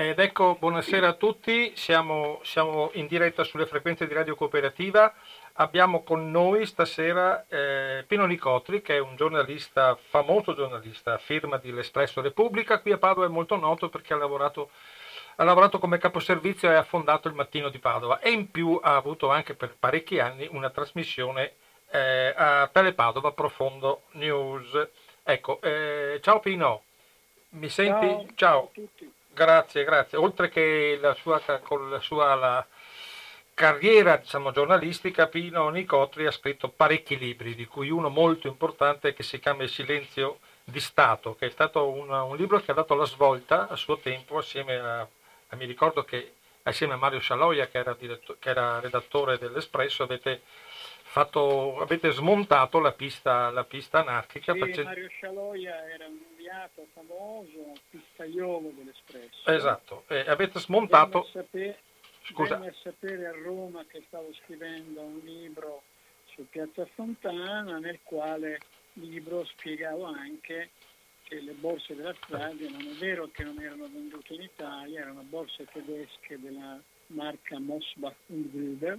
Ed ecco, buonasera a tutti, siamo, siamo, in diretta sulle frequenze di Radio Cooperativa. Abbiamo con noi stasera eh, Pino Nicotri, che è un giornalista, famoso giornalista, firma di L'Espresso Repubblica. Qui a Padova è molto noto perché ha lavorato, ha lavorato come caposervizio e ha fondato il Mattino di Padova e in più ha avuto anche per parecchi anni una trasmissione eh, a Telepadova Profondo News. Ecco, eh, ciao Pino, mi senti? Ciao, ciao. a tutti. Grazie, grazie. Oltre che la sua, con la sua la carriera diciamo, giornalistica, Pino Nicotri ha scritto parecchi libri, di cui uno molto importante che si chiama Il silenzio di Stato, che è stato una, un libro che ha dato la svolta a suo tempo assieme a, a mi ricordo che assieme a Mario Scialoia, che era, diretto, che era redattore dell'Espresso, avete, fatto, avete smontato la pista, la pista anarchica. Sì, facendo... Mario Scialoia era un inviato famoso, pistaiolo dell'Espresso. Esatto, e avete smontato... Venne a, sapere, Scusa. venne a sapere a Roma che stavo scrivendo un libro su Piazza Fontana nel quale libro spiegavo anche che le borse della strada non è vero che non erano vendute in Italia, erano borse tedesche della marca Mosbach und Gruber,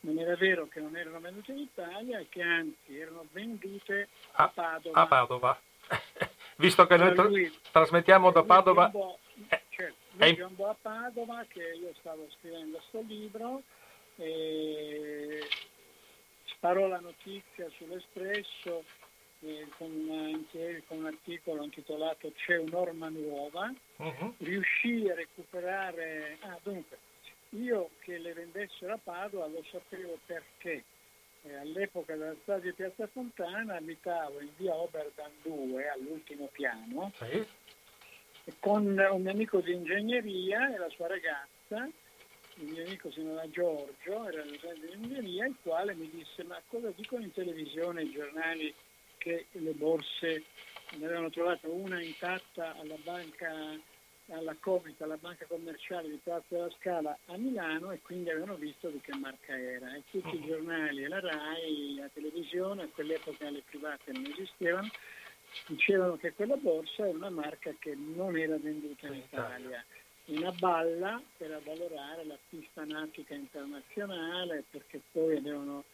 non era vero che non erano vendute in Italia e che anzi erano vendute a, a Padova. A Padova. visto che noi lui, trasmettiamo da Padova. Eh, certo, lui è... a Padova che io stavo scrivendo questo libro e sparò la notizia sull'Espresso eh, con, anche, con, un articolo intitolato C'è un'orma nuova, uh-huh. riuscì a recuperare, ah dunque, io che le vendessero a Padova lo sapevo perché eh, all'epoca della strada di Piazza Fontana abitavo in via Oberdan 2 all'ultimo piano sì. con un mio amico di ingegneria e la sua ragazza, il mio amico si chiamava Giorgio, era docente di ingegneria, il quale mi disse ma cosa dicono in televisione i giornali che le borse ne avevano trovato una intatta alla banca alla Comita, alla banca commerciale di Piazza della Scala a Milano e quindi avevano visto di che marca era. E tutti i giornali, la RAI, la televisione, a quell'epoca le private non esistevano, dicevano che quella borsa era una marca che non era venduta in Italia. Una balla per avvalorare la pista anarchica internazionale perché poi avevano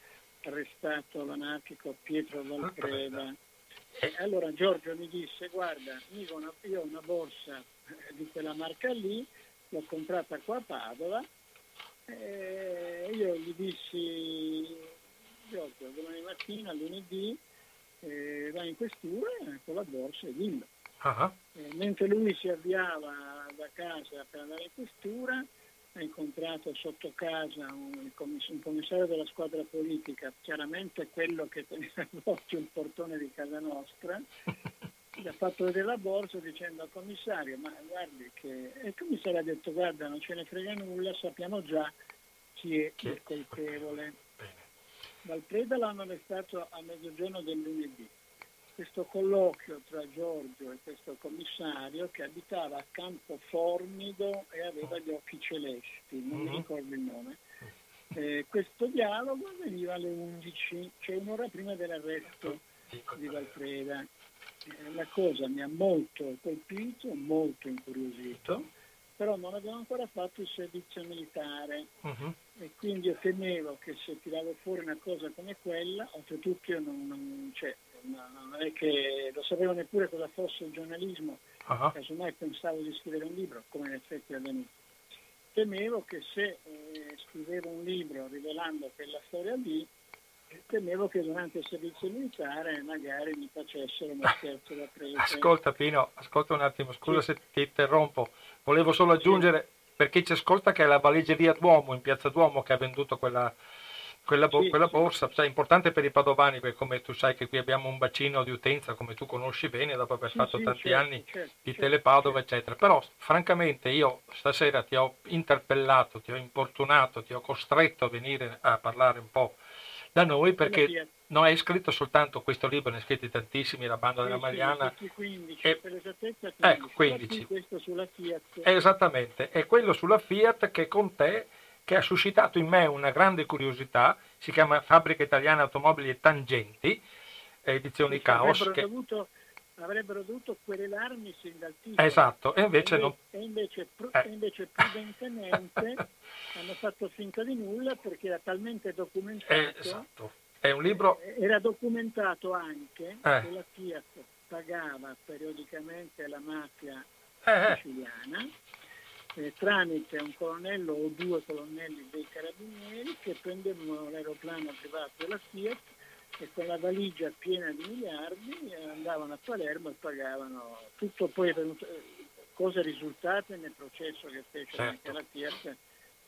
arrestato l'anarchico Pietro Valpreda. Allora Giorgio mi disse, guarda, io ho una borsa di quella marca lì, l'ho comprata qua a Padova e io gli dissi, Giorgio, domani mattina, lunedì, eh, vai in questura con la borsa e dillo. Uh-huh. Eh, mentre lui si avviava da casa per andare in questura, ha incontrato sotto casa un, commissario della squadra politica, chiaramente quello che teneva d'occhio il portone di casa nostra, gli ha fatto vedere la borsa dicendo al commissario, ma guardi che... E il commissario ha detto, guarda, non ce ne frega nulla, sappiamo già chi è il colpevole. Dal Preda l'hanno arrestato a mezzogiorno del lunedì. Questo colloquio tra Giorgio e questo commissario che abitava a Campo Formido e aveva gli occhi celesti, non mi mhm. ricordo il nome. Eh, questo dialogo avveniva alle 11, cioè un'ora prima dell'arresto di Valfreda la cosa mi ha molto colpito, molto incuriosito, però non avevo ancora fatto il servizio militare uh-huh. e quindi io temevo che se tiravo fuori una cosa come quella, oltretutto io non, non, cioè, non è che lo sapevo neppure cosa fosse il giornalismo, uh-huh. casomai pensavo di scrivere un libro, come in effetti è avvenuto. Temevo che se eh, scrivevo un libro rivelando quella storia lì, temevo che durante il servizio militare magari mi facessero uno scherzo da presa. Ascolta Pino, ascolta un attimo, scusa sì. se ti interrompo, volevo solo aggiungere sì. per chi ci ascolta che è la valigeria Duomo in Piazza Duomo che ha venduto quella, quella, sì, quella borsa, cioè, è importante per i padovani perché come tu sai che qui abbiamo un bacino di utenza come tu conosci bene dopo aver fatto tanti certo, anni certo, di certo, Telepadova eccetera, però francamente io stasera ti ho interpellato, ti ho importunato, ti ho costretto a venire a parlare un po' da noi perché non hai scritto soltanto questo libro, ne hai scritti tantissimi, La banda sì, della Mariana. Sì, 15, e, per esattezza 15. Ecco, 15. questo sulla Fiat. Esattamente, è quello sulla Fiat che con te, che ha suscitato in me una grande curiosità, si chiama Fabbrica Italiana Automobili e Tangenti, edizioni sì, Caos. Avrebbero, che... dovuto, avrebbero dovuto querelarmi sin dal titolo. Esatto, e invece, e non... e invece, eh. e invece prudentemente hanno fatto finta di nulla perché era talmente documentato. Eh, esatto. È un libro... Eh, era documentato anche eh. che la Fiat pagava periodicamente la mafia eh, siciliana eh, tramite un colonnello o due colonnelli dei carabinieri che prendevano l'aeroplano privato della Fiat e con la valigia piena di miliardi andavano a Palermo e pagavano tutto poi venuto, cose risultate nel processo che fece certo. anche la Fiat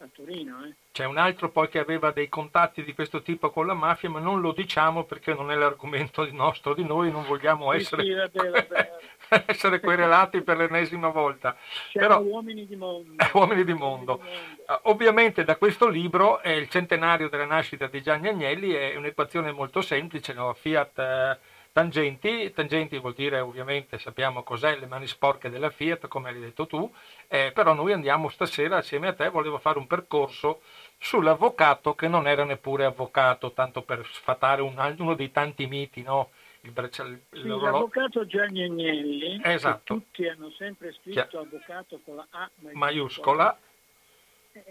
a Torino. Eh. C'è un altro poi che aveva dei contatti di questo tipo con la mafia, ma non lo diciamo perché non è l'argomento nostro di noi, non vogliamo essere, sì, vabbè, vabbè. essere querelati per l'ennesima volta. Siamo Però, uomini di mondo. uomini di mondo. Uomini di mondo. Uh, ovviamente da questo libro, è il centenario della nascita di Gianni Agnelli, è un'equazione molto semplice, no? Fiat... Eh, Tangenti, tangenti vuol dire ovviamente sappiamo cos'è le mani sporche della Fiat, come hai detto tu, eh, però noi andiamo stasera assieme a te, volevo fare un percorso sull'avvocato che non era neppure avvocato, tanto per sfatare un, uno dei tanti miti, no? Il bracciale, sì, l'avvocato Gianni Agnelli, esatto. tutti hanno sempre scritto Chia. avvocato con la A maiuscola, maiuscola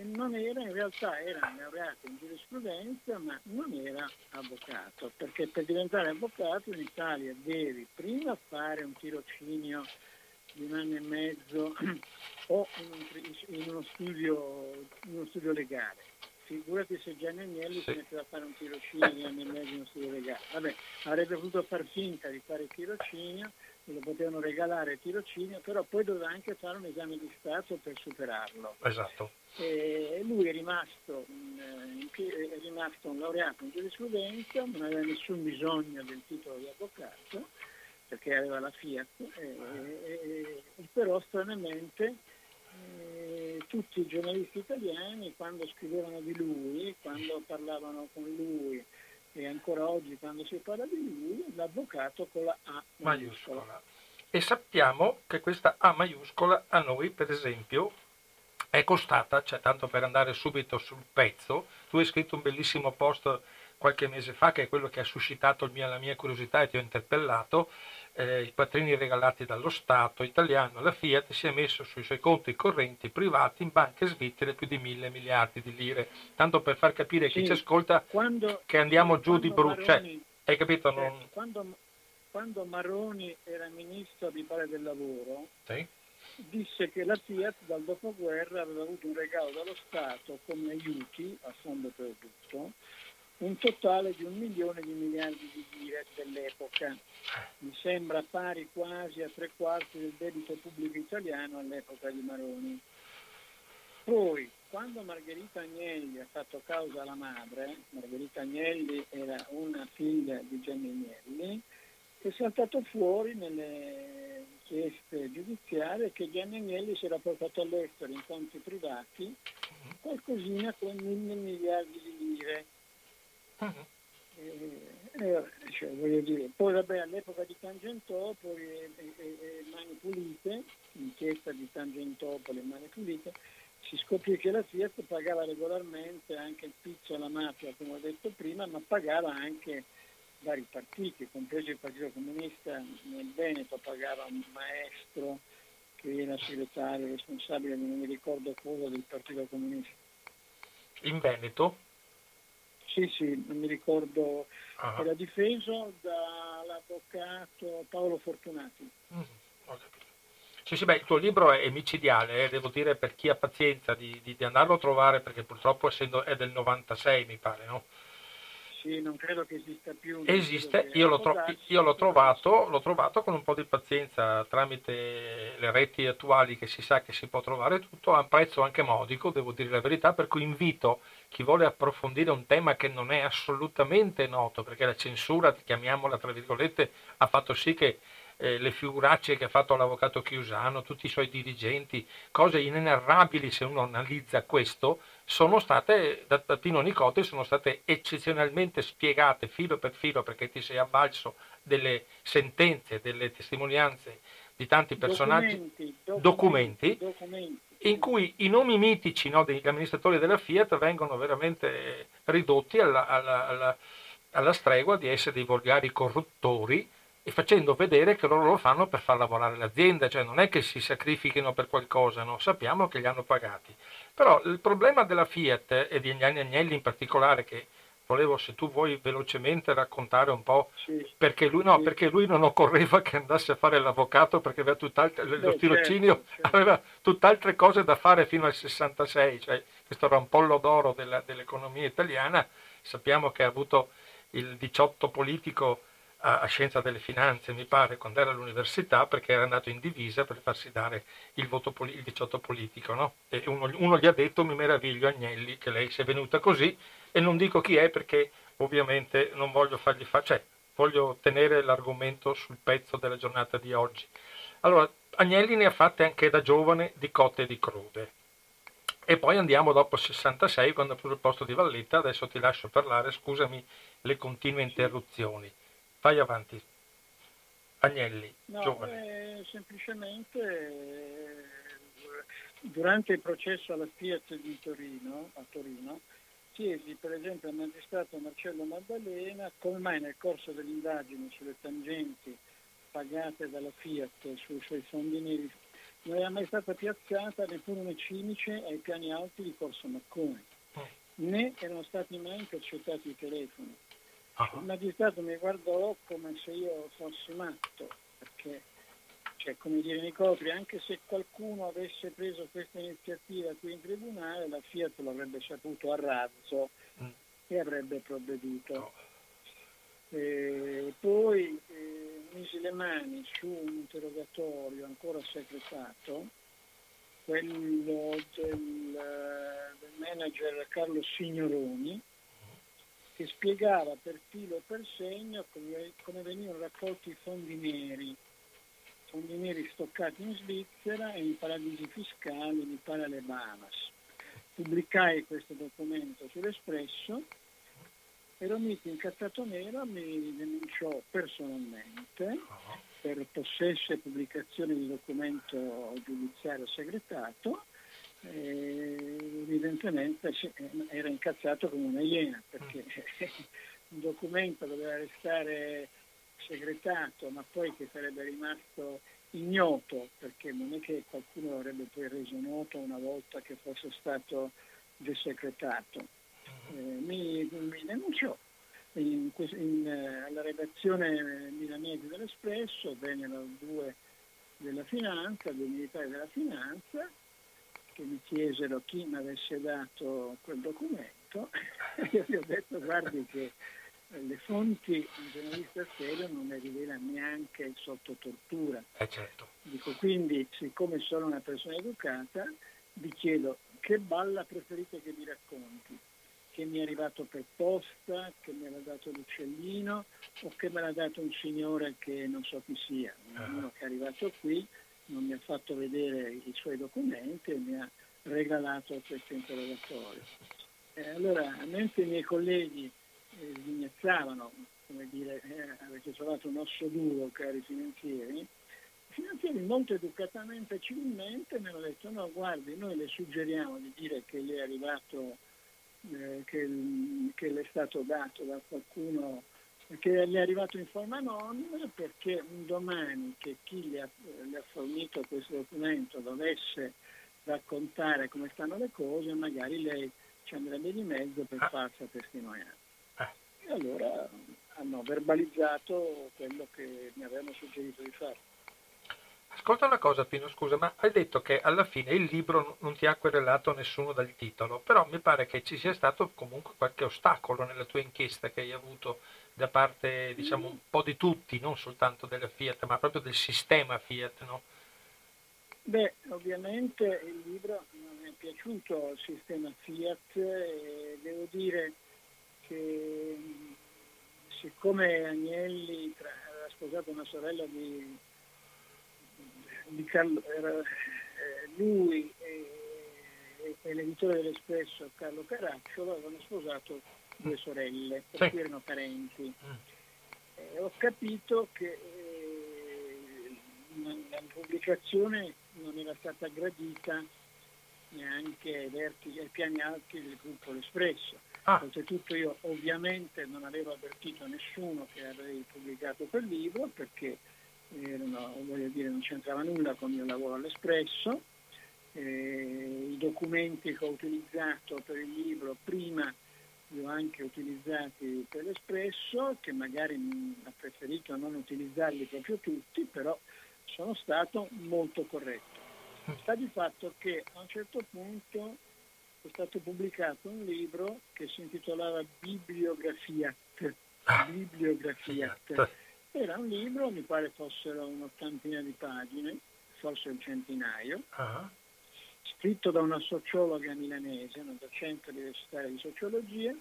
non era in realtà era laureato in giurisprudenza ma non era avvocato perché per diventare avvocato in Italia devi prima fare un tirocinio di un anno e mezzo o in, uno, studio, in uno studio legale. Figurati se Gianni Agnelli si metteva a fare un tirocinio di anno e mezzo in uno studio legale. Vabbè avrebbe potuto far finta di fare il tirocinio lo potevano regalare tirocinio, però poi doveva anche fare un esame di Stato per superarlo. Esatto. E lui è rimasto, eh, è rimasto un laureato in giurisprudenza, non aveva nessun bisogno del titolo di avvocato, perché aveva la Fiat, e, e, e però stranamente eh, tutti i giornalisti italiani quando scrivevano di lui, quando parlavano con lui, e ancora oggi quando si parla di lui, l'avvocato con la A maiuscola. E sappiamo che questa A maiuscola a noi, per esempio, è costata, cioè tanto per andare subito sul pezzo, tu hai scritto un bellissimo post qualche mese fa, che è quello che ha suscitato mia, la mia curiosità e ti ho interpellato, eh, i quattrini regalati dallo Stato italiano alla Fiat si è messo sui suoi conti correnti privati in banche svizzere più di mille miliardi di lire. Tanto per far capire sì, chi ci ascolta quando, che andiamo giù di brucio. Cioè, hai capito? Cioè, non... quando, quando, Maroni era ministro di Pare del Lavoro, sì? disse che la Fiat dal dopoguerra aveva avuto un regalo dallo Stato come aiuti a fondo perduto un totale di un milione di miliardi di lire dell'epoca. Mi sembra pari quasi a tre quarti del debito pubblico italiano all'epoca di Maroni. Poi, quando Margherita Agnelli ha fatto causa alla madre, Margherita Agnelli era una figlia di Gianni Agnelli, è saltato fuori nelle inchieste giudiziarie che Gianni Agnelli si era portato all'estero in conti privati qualcosina con mille miliardi di lire Uh-huh. Cioè, poi vabbè all'epoca di Tangentopoli e, e, e Mani Pulite, inchiesta di Tangentopoli e Mani Pulite, si scoprì che la Fiat pagava regolarmente anche il pizzo alla mafia, come ho detto prima, ma pagava anche vari partiti, compreso il Partito Comunista nel Veneto pagava un maestro che era segretario responsabile non mi ricordo cosa del Partito Comunista. In Veneto? Sì, sì, non mi ricordo, ah. era difeso dall'avvocato Paolo Fortunati. Mm, sì, sì, beh, il tuo libro è micidiale, eh, devo dire per chi ha pazienza di, di, di, andarlo a trovare, perché purtroppo essendo è del 96 mi pare, no? Sì, non credo che esista più. Esiste, io l'ho, tro- io l'ho, trovato, l'ho trovato con un po' di pazienza tramite le reti attuali che si sa che si può trovare tutto a un prezzo anche modico, devo dire la verità, per cui invito chi vuole approfondire un tema che non è assolutamente noto, perché la censura, chiamiamola tra virgolette, ha fatto sì che eh, le figuracce che ha fatto l'avvocato Chiusano, tutti i suoi dirigenti, cose inenarrabili se uno analizza questo, sono state, da, da Tino Nicote, sono state eccezionalmente spiegate filo per filo perché ti sei avvalso delle sentenze, delle testimonianze di tanti personaggi, documenti, documenti, documenti in cui i nomi mitici no, degli amministratori della Fiat vengono veramente ridotti alla, alla, alla, alla, stregua di essere dei volgari corruttori e facendo vedere che loro lo fanno per far lavorare l'azienda, cioè non è che si sacrifichino per qualcosa, no? sappiamo che li hanno pagati. Però il problema della Fiat e di Agnelli in particolare, che volevo se tu vuoi velocemente raccontare un po' sì. perché, lui, no, sì. perché lui non occorreva che andasse a fare l'avvocato perché aveva tutt'altre, lo Beh, tirocinio certo, certo. aveva tutt'altre cose da fare fino al 66, cioè questo era un pollo d'oro della, dell'economia italiana, sappiamo che ha avuto il 18 politico a, a, Scienza delle Finanze, mi pare, quando era all'università, perché era andato in divisa per farsi dare il, voto, il 18 politico. No? E uno, uno, gli ha detto, mi meraviglio Agnelli, che lei sia venuta così, e non dico chi è perché ovviamente non voglio fargli fare, cioè voglio tenere l'argomento sul pezzo della giornata di oggi. Allora, Agnelli ne ha fatte anche da giovane di cotte e di crude. E poi andiamo dopo 66, quando ha preso il posto di Valletta, adesso ti lascio parlare, scusami le continue interruzioni. Vai avanti. Agnelli, no, giovane. Eh, semplicemente eh, durante il processo alla Fiat di Torino, a Torino, chiesi per esempio al magistrato Marcello Maddalena come mai nel corso dell'indagine sulle tangenti pagate dalla Fiat sui suoi fondi neri non era mai stata piazzata neppure una cimice ai piani alti di Corso Maccone, oh. né erano stati mai intercettati i telefoni. Il magistrato mi guardò come se io fossi matto, perché, cioè, come dire Nicotri, anche se qualcuno avesse preso questa iniziativa qui in tribunale, la Fiat l'avrebbe saputo a razzo mm. e avrebbe provveduto. No. E poi eh, misi le mani su un interrogatorio ancora segretato, quello del, del manager Carlo Signoroni, che spiegava per filo e per segno come, come venivano raccolti i fondi neri, fondi neri stoccati in Svizzera e in paradisi fiscali, mi pare Bahamas. Pubblicai questo documento sull'Espresso e Romiti incazzato nero mi denunciò personalmente per possesso e pubblicazione di documento giudiziario segretato evidentemente era incazzato come una iena perché un documento doveva restare segretato ma poi che sarebbe rimasto ignoto perché non è che qualcuno l'avrebbe poi reso noto una volta che fosse stato desecretato. Eh, mi, mi denunciò in, in, alla redazione milanese dell'Espresso, vennero due della finanza, due militari della finanza che mi chiesero chi mi avesse dato quel documento, io gli ho detto guardi che le fonti un giornalista serio non le rivela neanche sotto tortura. Eh certo. Dico quindi, siccome sono una persona educata, vi chiedo che balla preferite che mi racconti? Che mi è arrivato per posta, che me l'ha dato l'uccellino o che me l'ha dato un signore che non so chi sia, uno uh-huh. che è arrivato qui non mi ha fatto vedere i suoi documenti e mi ha regalato questo interrogatorio. Eh, allora, mentre i miei colleghi eh, sghignazzavano, come dire, eh, avete trovato un osso duro, cari finanzieri, i finanzieri molto educatamente e civilmente mi hanno detto no, guardi, noi le suggeriamo di dire che gli è arrivato, eh, che, che le è stato dato da qualcuno che gli è arrivato in forma anonima perché un domani che chi gli ha, ha fornito questo documento dovesse raccontare come stanno le cose, magari lei ci andrebbe di mezzo per ah. farsi testimonianza. E allora hanno verbalizzato quello che mi avevano suggerito di fare. Ascolta una cosa Pino, scusa, ma hai detto che alla fine il libro non ti ha querelato nessuno dal titolo, però mi pare che ci sia stato comunque qualche ostacolo nella tua inchiesta che hai avuto da parte, diciamo, un po' di tutti, non soltanto della Fiat, ma proprio del sistema Fiat, no? Beh, ovviamente il libro non è piaciuto al sistema Fiat e devo dire che siccome Agnelli aveva sposato una sorella di, di Carlo, era, eh, lui e, e l'editore dell'Espresso Carlo Caracciolo avevano sposato due sorelle, per sì. cui erano parenti. Mm. Eh, ho capito che eh, la pubblicazione non era stata gradita neanche ai, vertici, ai piani alti del gruppo L'Espresso. Ah. Oltretutto io ovviamente non avevo avvertito nessuno che avrei pubblicato quel libro perché erano, dire, non c'entrava nulla con il mio lavoro all'Espresso. Eh, I documenti che ho utilizzato per il libro prima li ho anche utilizzati per l'Espresso, che magari ha preferito non utilizzarli proprio tutti, però sono stato molto corretto. Sta di fatto che a un certo punto è stato pubblicato un libro che si intitolava Bibliografiat. Ah. Bibliografiat. Era un libro, mi pare fossero un'ottantina di pagine, forse un centinaio, uh-huh. scritto da una sociologa milanese, una docente universitaria di sociologia,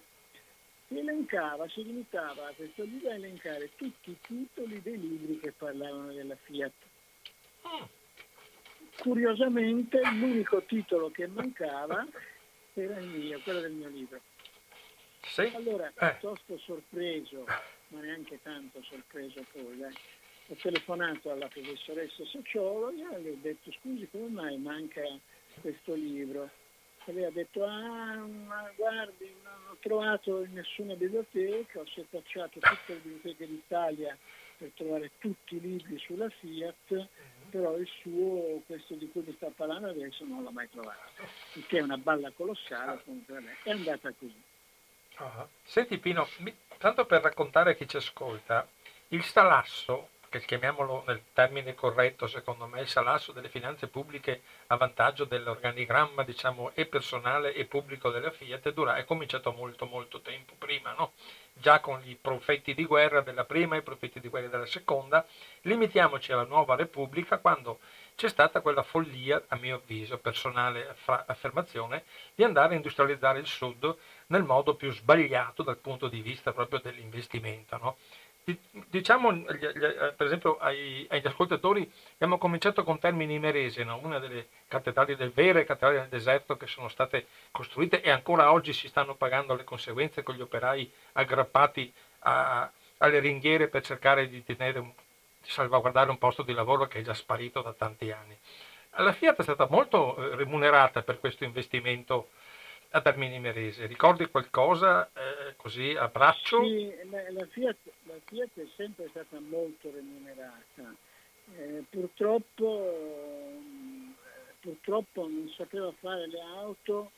si elencava, si limitava a questo libro a elencare tutti i titoli dei libri che parlavano della Fiat. Uh-huh. Curiosamente l'unico titolo che mancava era il mio, quello del mio libro. Sì? Allora, eh. piuttosto sorpreso, ma neanche tanto sorpreso poi, eh, ho telefonato alla professoressa sociologa e le ho detto scusi come mai manca questo libro? E lei ha detto ah ma guardi non ho trovato in nessuna biblioteca, ho setacciato tutte le biblioteche d'Italia per trovare tutti i libri sulla Fiat però il suo, questo di cui mi sta parlando adesso, non l'ho mai trovato, il che è una balla colossale, comunque è andata così. Uh-huh. Senti Pino, tanto per raccontare a chi ci ascolta, il salasso che chiamiamolo nel termine corretto, secondo me, il salasso delle finanze pubbliche a vantaggio dell'organigramma, diciamo, e personale e pubblico della Fiat, dura, è cominciato molto molto tempo prima, no? Già con i profeti di guerra della prima e i profeti di guerra della seconda, limitiamoci alla nuova Repubblica quando c'è stata quella follia, a mio avviso, personale affermazione, di andare a industrializzare il Sud nel modo più sbagliato dal punto di vista proprio dell'investimento. No? Diciamo eh, per esempio ai, agli ascoltatori abbiamo cominciato con Termini Merese no? una delle cattedrali del vere cattedrali del deserto che sono state costruite e ancora oggi si stanno pagando le conseguenze con gli operai aggrappati a, alle ringhiere per cercare di, tenere, di salvaguardare un posto di lavoro che è già sparito da tanti anni la Fiat è stata molto eh, remunerata per questo investimento a Termini Merese. Ricordi qualcosa eh, così a braccio? Sì, la, la, Fiat, la, Fiat, è sempre stata molto remunerata. Eh, purtroppo, eh, purtroppo non sapeva fare le auto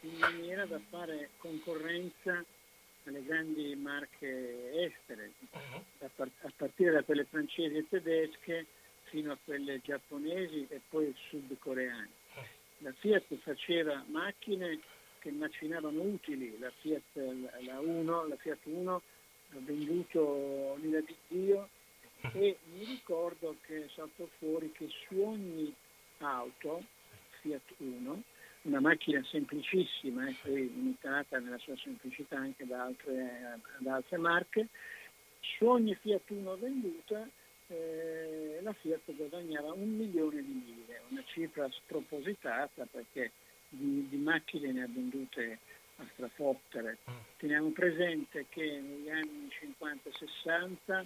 in maniera da fare concorrenza alle grandi marche estere, uh-huh. a, part- a partire da quelle francesi e tedesche fino a quelle giapponesi e poi sudcoreane. Uh-huh. La Fiat faceva macchine che macinavano utili, la Fiat, la 1, la Fiat 1 ha venduto l'ira di Dio e mi ricordo che è salto fuori che su ogni auto Fiat 1, una macchina semplicissima e poi imitata nella sua semplicità anche da altre, da altre marche, su ogni Fiat 1 venduta eh, la Fiat guadagnava un milione di lire, una cifra spropositata perché di, di macchine ne ha vendute a strafottere. Mm. Teniamo presente che negli anni 50-60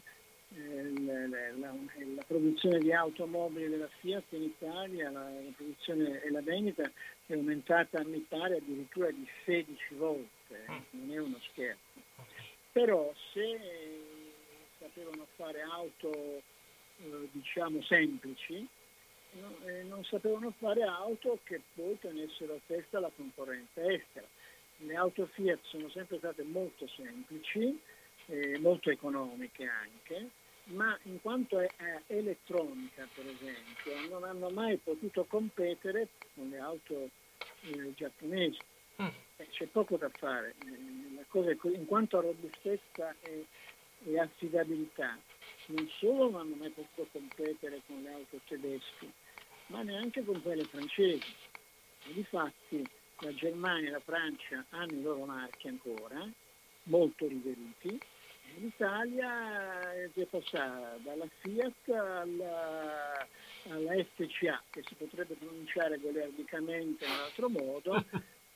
eh, la, la, la, produzione di automobili della Fiat in Italia, la, la, produzione e la vendita è aumentata mi pare addirittura di 16 volte, mm. non è uno scherzo. Però se sapevano fare auto eh, diciamo semplici, no, eh, non sapevano fare auto che poi tenessero a testa la concorrenza estera. Le auto Fiat sono sempre state molto semplici, eh, molto economiche anche, ma in quanto è, è elettronica per esempio non hanno mai potuto competere con le auto eh, giapponesi. Mm. Eh, c'è poco da fare, eh, in quanto a robustezza e, e affidabilità, non solo non hanno mai potuto competere con le auto tedesche, ma neanche con quelle francesi. E difatti la Germania e la Francia hanno i loro marchi ancora, molto riveruti, e l'Italia è passata dalla Fiat alla, alla FCA, che si potrebbe pronunciare goliardicamente in un altro modo,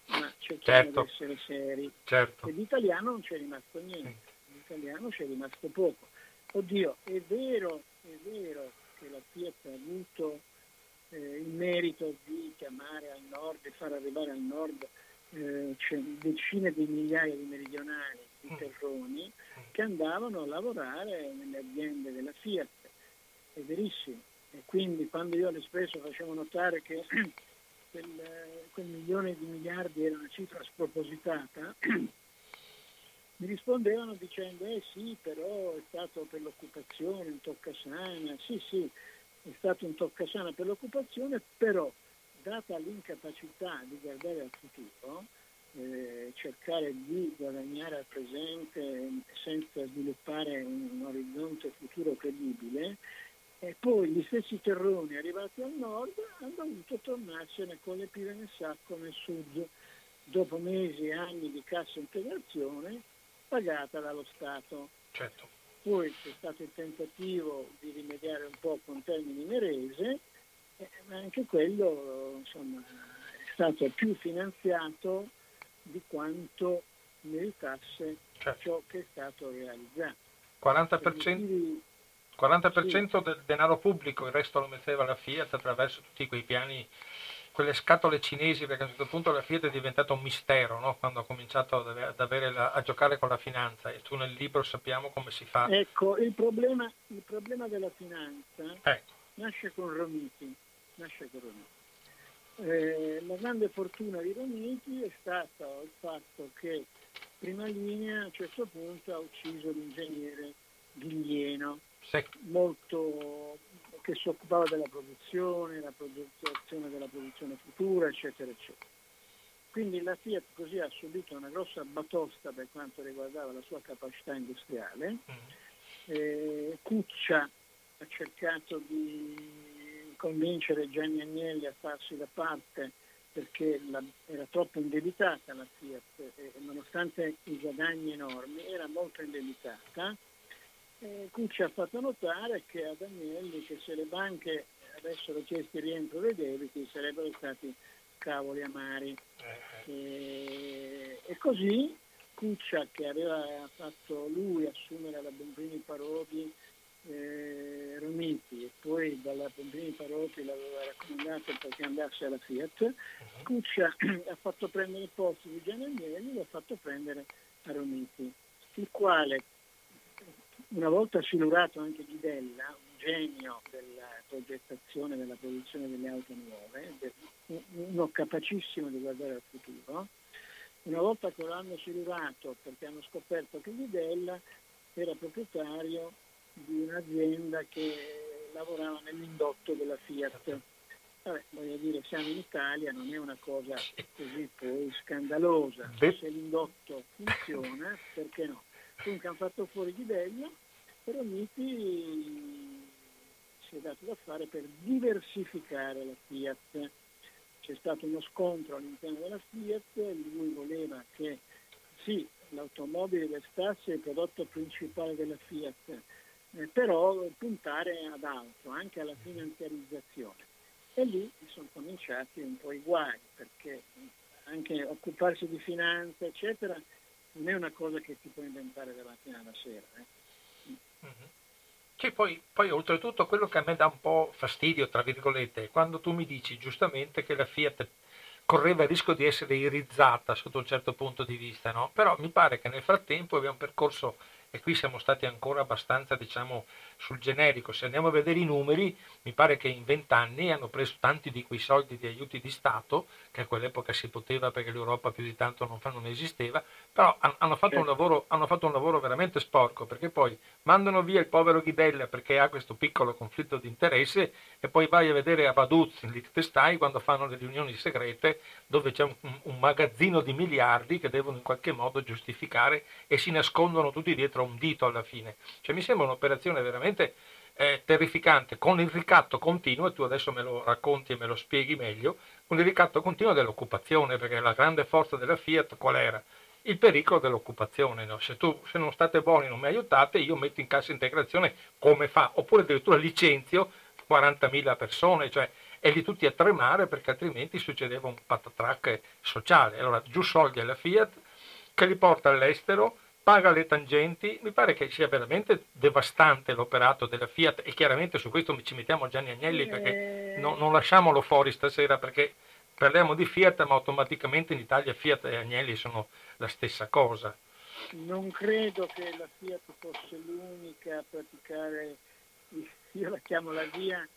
ma cerchiamo certo. di essere seri. Certo. E l'italiano non c'è rimasto niente, l'italiano c'è rimasto poco. Oddio, è vero, è vero che la Fiat ha avuto eh, il merito di chiamare al nord e far arrivare al nord eh, decine di migliaia di meridionali, di mm. terroni, che andavano a lavorare nelle aziende della Fiat. È verissimo. E quindi quando io all'Espresso facevo notare che quel, quel milione di miliardi era una cifra spropositata, mi rispondevano dicendo eh sì, però è stato per l'occupazione un toccasana, sì sì, è stato un toccasana per l'occupazione, però data l'incapacità di guardare al futuro, eh, cercare di guadagnare al presente senza sviluppare un orizzonte futuro credibile, e poi gli stessi terroni arrivati al nord hanno dovuto tornarsene con le pive nel sacco nel sud, dopo mesi e anni di cassa integrazione pagata dallo Stato. Certo. Poi c'è stato il tentativo di rimediare un po' con termini merese, eh, ma anche quello insomma, è stato più finanziato di quanto meritasse certo. ciò che è stato realizzato. 40%, 40% sì. del denaro pubblico, il resto lo metteva la Fiat attraverso tutti quei piani, quelle scatole cinesi, perché a un certo punto la Fiat è diventata un mistero no? quando ha cominciato ad avere la, a giocare con la finanza e tu nel libro sappiamo come si fa. Ecco, il problema, il problema della finanza ecco. nasce con Romiti. Nasce con Romiti. Eh, la grande fortuna di Romiti è stata il fatto che prima linea a un certo punto ha ucciso l'ingegnere Ghiglieno, sì. molto, che si occupava della produzione, la progettazione della produzione futura, eccetera, eccetera. Quindi la Fiat così ha subito una grossa batosta per quanto riguardava la sua capacità industriale. Mm. Eh, Cuccia ha cercato di convincere Gianni Agnelli a farsi da parte perché la, era troppo indebitata la Fiat e nonostante i guadagni enormi era molto indebitata. Eh, Cucci ha fatto notare che ad Agnelli che se le banche avessero chiesto il rientro dei debiti sarebbero stati cavoli amari. Eh. E, e così Cuccia che aveva fatto lui assumere la Bombrini Parodi eh, Romiti e poi dalla Pompini Parotti l'aveva raccomandato perché andasse alla Fiat, uh-huh. Cuccia ha fatto prendere il posto di Gianni Agnelli e l'ha fatto prendere a Romiti, il quale una volta silurato anche Ghidella, un genio della progettazione della produzione delle auto nuove, uno capacissimo di guardare al futuro, una volta che l'hanno silurato perché hanno scoperto che Ghidella era proprietario di un'azienda che lavorava nell'indotto della Fiat. Vabbè, voglio dire, siamo in Italia, non è una cosa così poi scandalosa. Se l'indotto funziona, perché no? Comunque hanno fatto fuori di Bello, però Miti si è dato da fare per diversificare la Fiat. C'è stato uno scontro all'interno della Fiat, lui voleva che sì, l'automobile restasse il prodotto principale della Fiat, eh, però puntare ad altro, anche alla finanziarizzazione. E lì sono cominciati un po' i guai, perché anche occuparsi di finanza, eccetera, non è una cosa che ti puoi inventare dalla mattina alla sera. Eh. Mm-hmm. Che poi, poi, oltretutto quello che a me dà un po' fastidio, tra virgolette, è quando tu mi dici giustamente che la Fiat correva il rischio di essere irizzata sotto un certo punto di vista, no? però mi pare che nel frattempo abbiamo percorso e qui siamo stati ancora abbastanza diciamo sul generico. Se andiamo a vedere i numeri, mi pare che in vent'anni hanno preso tanti di quei soldi di aiuti di Stato, che a quell'epoca si poteva perché l'Europa più di tanto non, non esisteva, però hanno fatto, certo. lavoro, hanno fatto, un lavoro, veramente sporco, perché poi mandano via il povero Ghidella perché ha questo piccolo conflitto di interesse e poi vai a vedere a Vaduz in Liechtenstein quando fanno le riunioni segrete dove c'è un, un magazzino di miliardi che devono in qualche modo giustificare e si nascondono tutti dietro a un dito alla fine. Cioè mi sembra un'operazione veramente veramente eh, terrificante, con il ricatto continuo, e tu adesso me lo racconti e me lo spieghi meglio, con il ricatto continuo dell'occupazione, perché la grande forza della Fiat qual era? Il pericolo dell'occupazione, no? se, tu, se non state buoni non mi aiutate, io metto in cassa integrazione come fa, oppure addirittura licenzio 40.000 persone, cioè e lì tutti a tremare perché altrimenti succedeva un patatrack sociale. Allora giù soldi alla Fiat che li porta all'estero, paga le tangenti, mi pare che sia veramente devastante l'operato della Fiat e chiaramente su questo ci mettiamo Gianni Agnelli perché eh... non, non lasciamolo fuori stasera perché parliamo di Fiat, ma automaticamente in Italia Fiat e Agnelli sono la stessa cosa. Non credo che la Fiat fosse l'unica a praticare, io la chiamo la via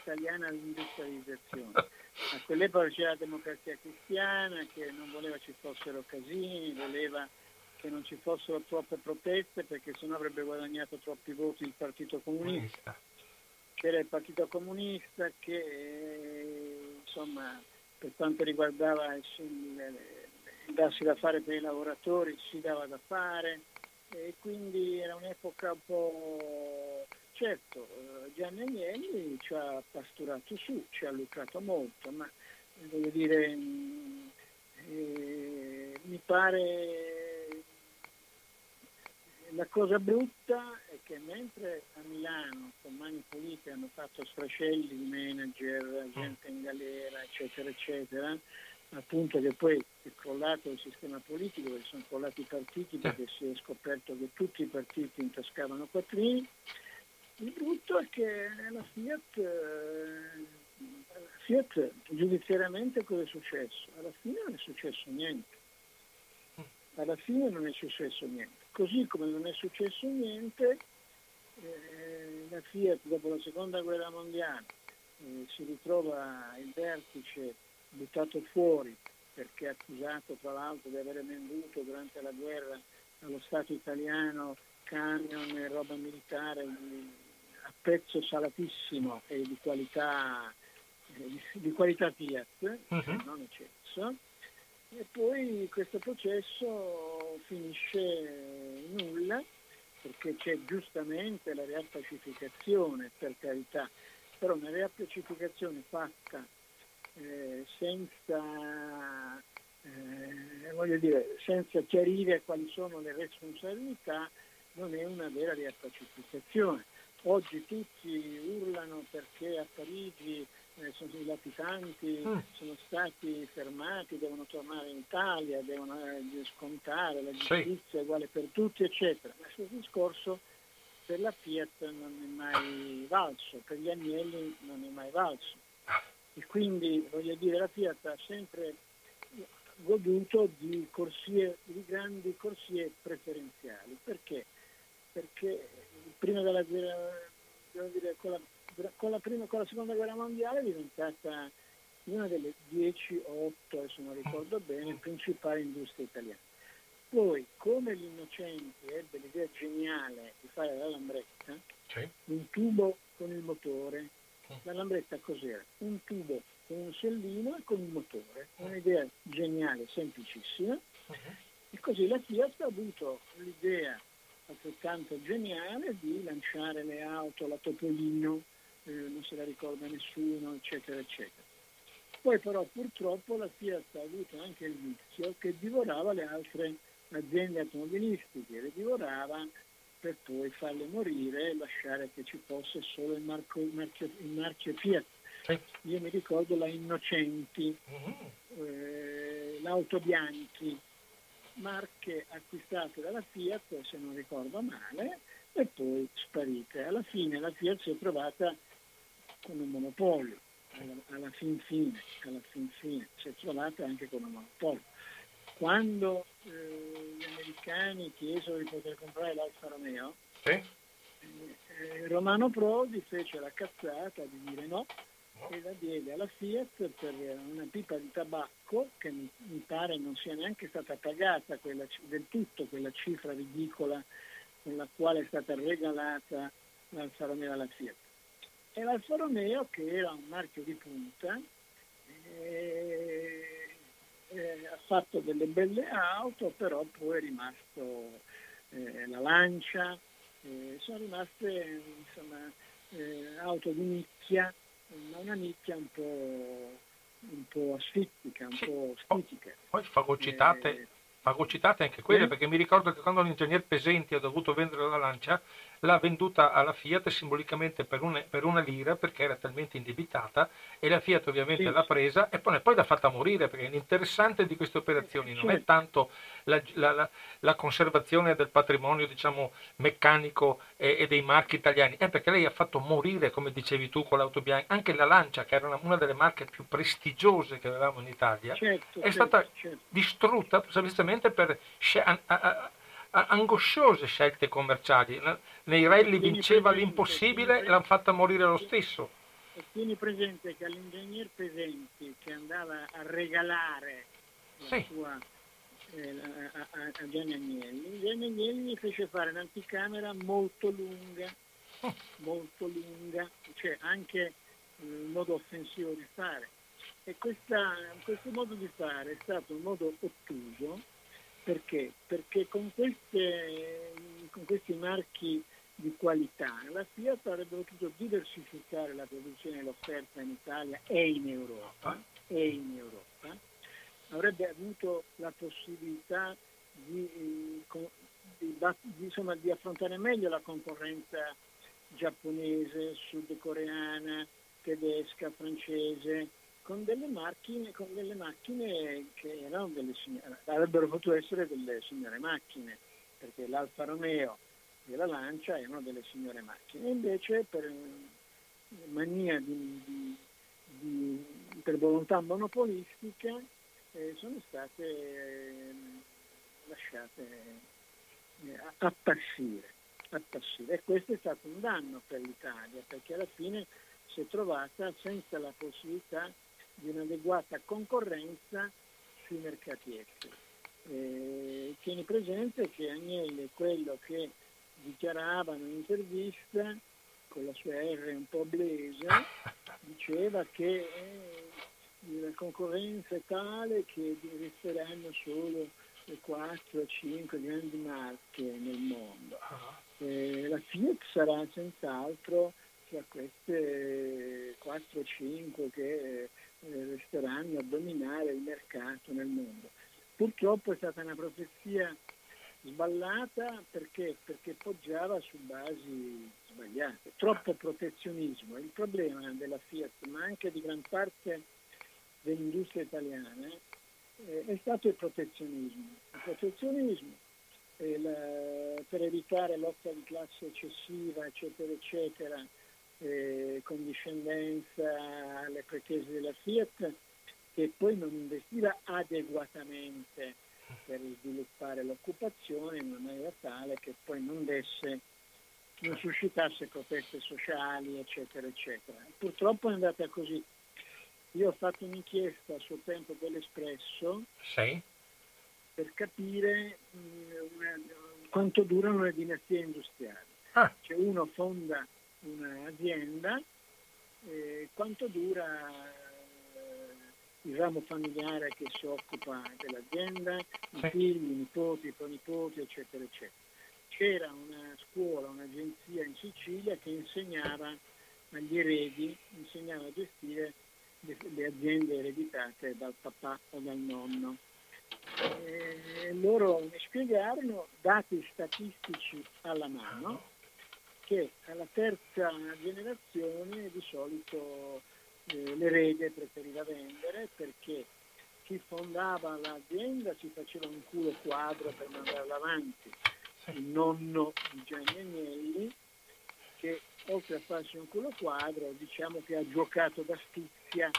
italiana all'industrializzazione. A quell'epoca c'era la democrazia cristiana che non voleva ci fossero casini, voleva che non ci fossero troppe proteste perché sennò avrebbe guadagnato troppi voti il Partito Comunista. C'era il Partito Comunista che eh, insomma per quanto riguardava il, il darsi da fare per i lavoratori si dava da fare e quindi era un'epoca un po' certo eh, Gianni Agnelli ci ha pasturato su, ci ha lucrato molto, ma voglio dire eh, mi pare la cosa brutta è che mentre a Milano con mani pulite hanno fatto strascelli di manager, gente in galera, eccetera, eccetera, appunto che poi è crollato il sistema politico, perché sono crollati i partiti perché si è scoperto che tutti i partiti intascavano quattrini, il brutto è che la Fiat, eh, Fiat giudiziariamente cosa è successo? Alla fine non è successo niente. Alla fine non è successo niente. Così come non è successo niente, eh, la Fiat dopo la seconda guerra mondiale eh, si ritrova il vertice buttato fuori perché accusato tra l'altro di aver venduto durante la guerra allo Stato italiano camion e roba militare a prezzo salatissimo e di qualità, eh, di, di qualità Fiat, uh-huh. non eccesso e poi questo processo finisce in nulla perché c'è giustamente la riappacificazione, per carità, però una riappacificazione fatta eh, senza, eh, dire, senza chiarire quali sono le responsabilità non è una vera riappacificazione. Oggi tutti urlano perché a Parigi eh, sono, i latitanti mm. sono stati fermati, devono tornare in Italia, devono eh, scontare la giustizia sì. uguale per tutti, eccetera. Ma questo discorso per la Fiat non è mai valso, per gli Agnelli non è mai valso. E quindi voglio dire la Fiat ha sempre goduto di, corsie, di grandi corsie preferenziali. Perché? Perché prima della guerra, dire, con la con la, prima, con la seconda guerra mondiale è diventata una delle 10 o 8, adesso non ricordo bene, principali industrie italiane. Poi, come gli innocenti ebbe l'idea geniale di fare la lambretta, sì. un tubo con il motore. La lambretta cos'era? Un tubo con un sellino e con il motore. Un'idea geniale, semplicissima. Uh-huh. E così la Fiat ha avuto l'idea altrettanto geniale di lanciare le auto, la Topolino, eh, non se la ricorda nessuno, eccetera, eccetera. Poi però purtroppo la Fiat ha avuto anche il vizio che divorava le altre aziende automobilistiche, le divorava per poi farle morire e lasciare che ci fosse solo il, marco, il, marchio, il marchio, Fiat. Io mi ricordo la Innocenti, uh-huh. eh, l'Auto Bianchi, marche acquistate dalla Fiat, se non ricordo male, e poi sparite. Alla fine la Fiat si è trovata con un monopolio, alla, alla, fin fine, alla fin fine, si è trovata anche con un monopolio. Quando eh, gli americani chiesero di poter comprare l'Alfa Romeo, sì. eh, Romano Prodi fece la cazzata di dire no, no, e la diede alla Fiat per una pipa di tabacco che mi, mi pare non sia neanche stata pagata quella, del tutto quella cifra ridicola con la quale è stata regalata l'Alfa Romeo alla Fiat e l'Alfa Romeo che era un marchio di punta eh, eh, ha fatto delle belle auto però poi è rimasto eh, la Lancia eh, sono rimaste insomma, auto di nicchia ma una nicchia un po', un po asfittica un sì. po' stitica poi fagocitate, fagocitate anche quelle perché mi ricordo che quando l'ingegner Pesenti ha dovuto vendere la Lancia l'ha venduta alla Fiat simbolicamente per una, per una lira perché era talmente indebitata e la Fiat ovviamente sì. l'ha presa e poi, poi l'ha fatta morire perché l'interessante di queste operazioni non è tanto la, la, la, la conservazione del patrimonio diciamo meccanico e, e, dei marchi italiani, è perché lei ha fatto morire, come dicevi tu, con l'auto bianca, anche la Lancia che era una, una delle marche più prestigiose che avevamo in Italia, certo, è certo, stata certo. distrutta semplicemente per a, a, angosciose scelte commerciali. Nei rally vinceva l'impossibile e l'hanno fatta morire lo stesso. E tieni presente che all'ingegner Pesenti che andava a regalare la sì. sua eh, a, a, a, Gianni Agnelli, Gianni Agnelli gli fece fare un'anticamera molto lunga, oh. molto lunga, cioè anche il modo offensivo di fare. E questa, questo modo di fare è stato un modo ottuso perché? Perché con, queste, con questi marchi di qualità la Fiat avrebbe potuto diversificare la produzione e l'offerta in Italia e in Europa, e in Europa. avrebbe avuto la possibilità di, di, di, insomma, di affrontare meglio la concorrenza giapponese, sudcoreana, tedesca, francese, con delle macchine, con delle macchine che erano delle signore, avrebbero potuto essere delle signore macchine, perché l'Alfa Romeo e la Lancia erano delle signore macchine. Invece per mania di, di, di per volontà monopolistica eh, sono state eh, lasciate eh, appassire, appassire. E questo è stato un danno per l'Italia, perché alla fine si è trovata senza la possibilità di un'adeguata concorrenza sui mercati esteri. Eh, tieni presente che Agnelli è quello che dichiarava in un'intervista con la sua R un po' blesa, diceva che eh, la concorrenza è tale che resteranno solo le 4-5 grandi marche nel mondo. Ah. Eh, la Fiat sarà senz'altro tra queste 4-5 che eh, resteranno a dominare il mercato nel mondo. Purtroppo è stata una profezia sballata perché? perché poggiava su basi sbagliate, troppo protezionismo. Il problema della Fiat, ma anche di gran parte dell'industria italiana, eh, è stato il protezionismo. Il protezionismo eh, per evitare lotta di classe eccessiva, eccetera, eccetera, eh, condiscendenza alle pretese della Fiat che poi non investiva adeguatamente per sviluppare l'occupazione in una maniera tale che poi non desse non suscitasse proteste sociali, eccetera, eccetera. Purtroppo è andata così. Io ho fatto un'inchiesta a suo tempo dell'Espresso sì. per capire mh, una, quanto durano le dinastie industriali. Ah. Cioè uno fonda un'azienda, eh, quanto dura eh, il ramo familiare che si occupa dell'azienda, i figli, i nipoti, i pronipoti, eccetera, eccetera. C'era una scuola, un'agenzia in Sicilia che insegnava agli eredi, insegnava a gestire le, le aziende ereditate dal papà o dal nonno. E loro mi spiegarono dati statistici alla mano che alla terza generazione di solito eh, l'erede preferiva vendere perché chi fondava l'azienda si faceva un culo quadro per mandarla avanti. Il nonno di Gianni Agnelli, che oltre a farsi un culo quadro, diciamo che ha giocato d'astuzia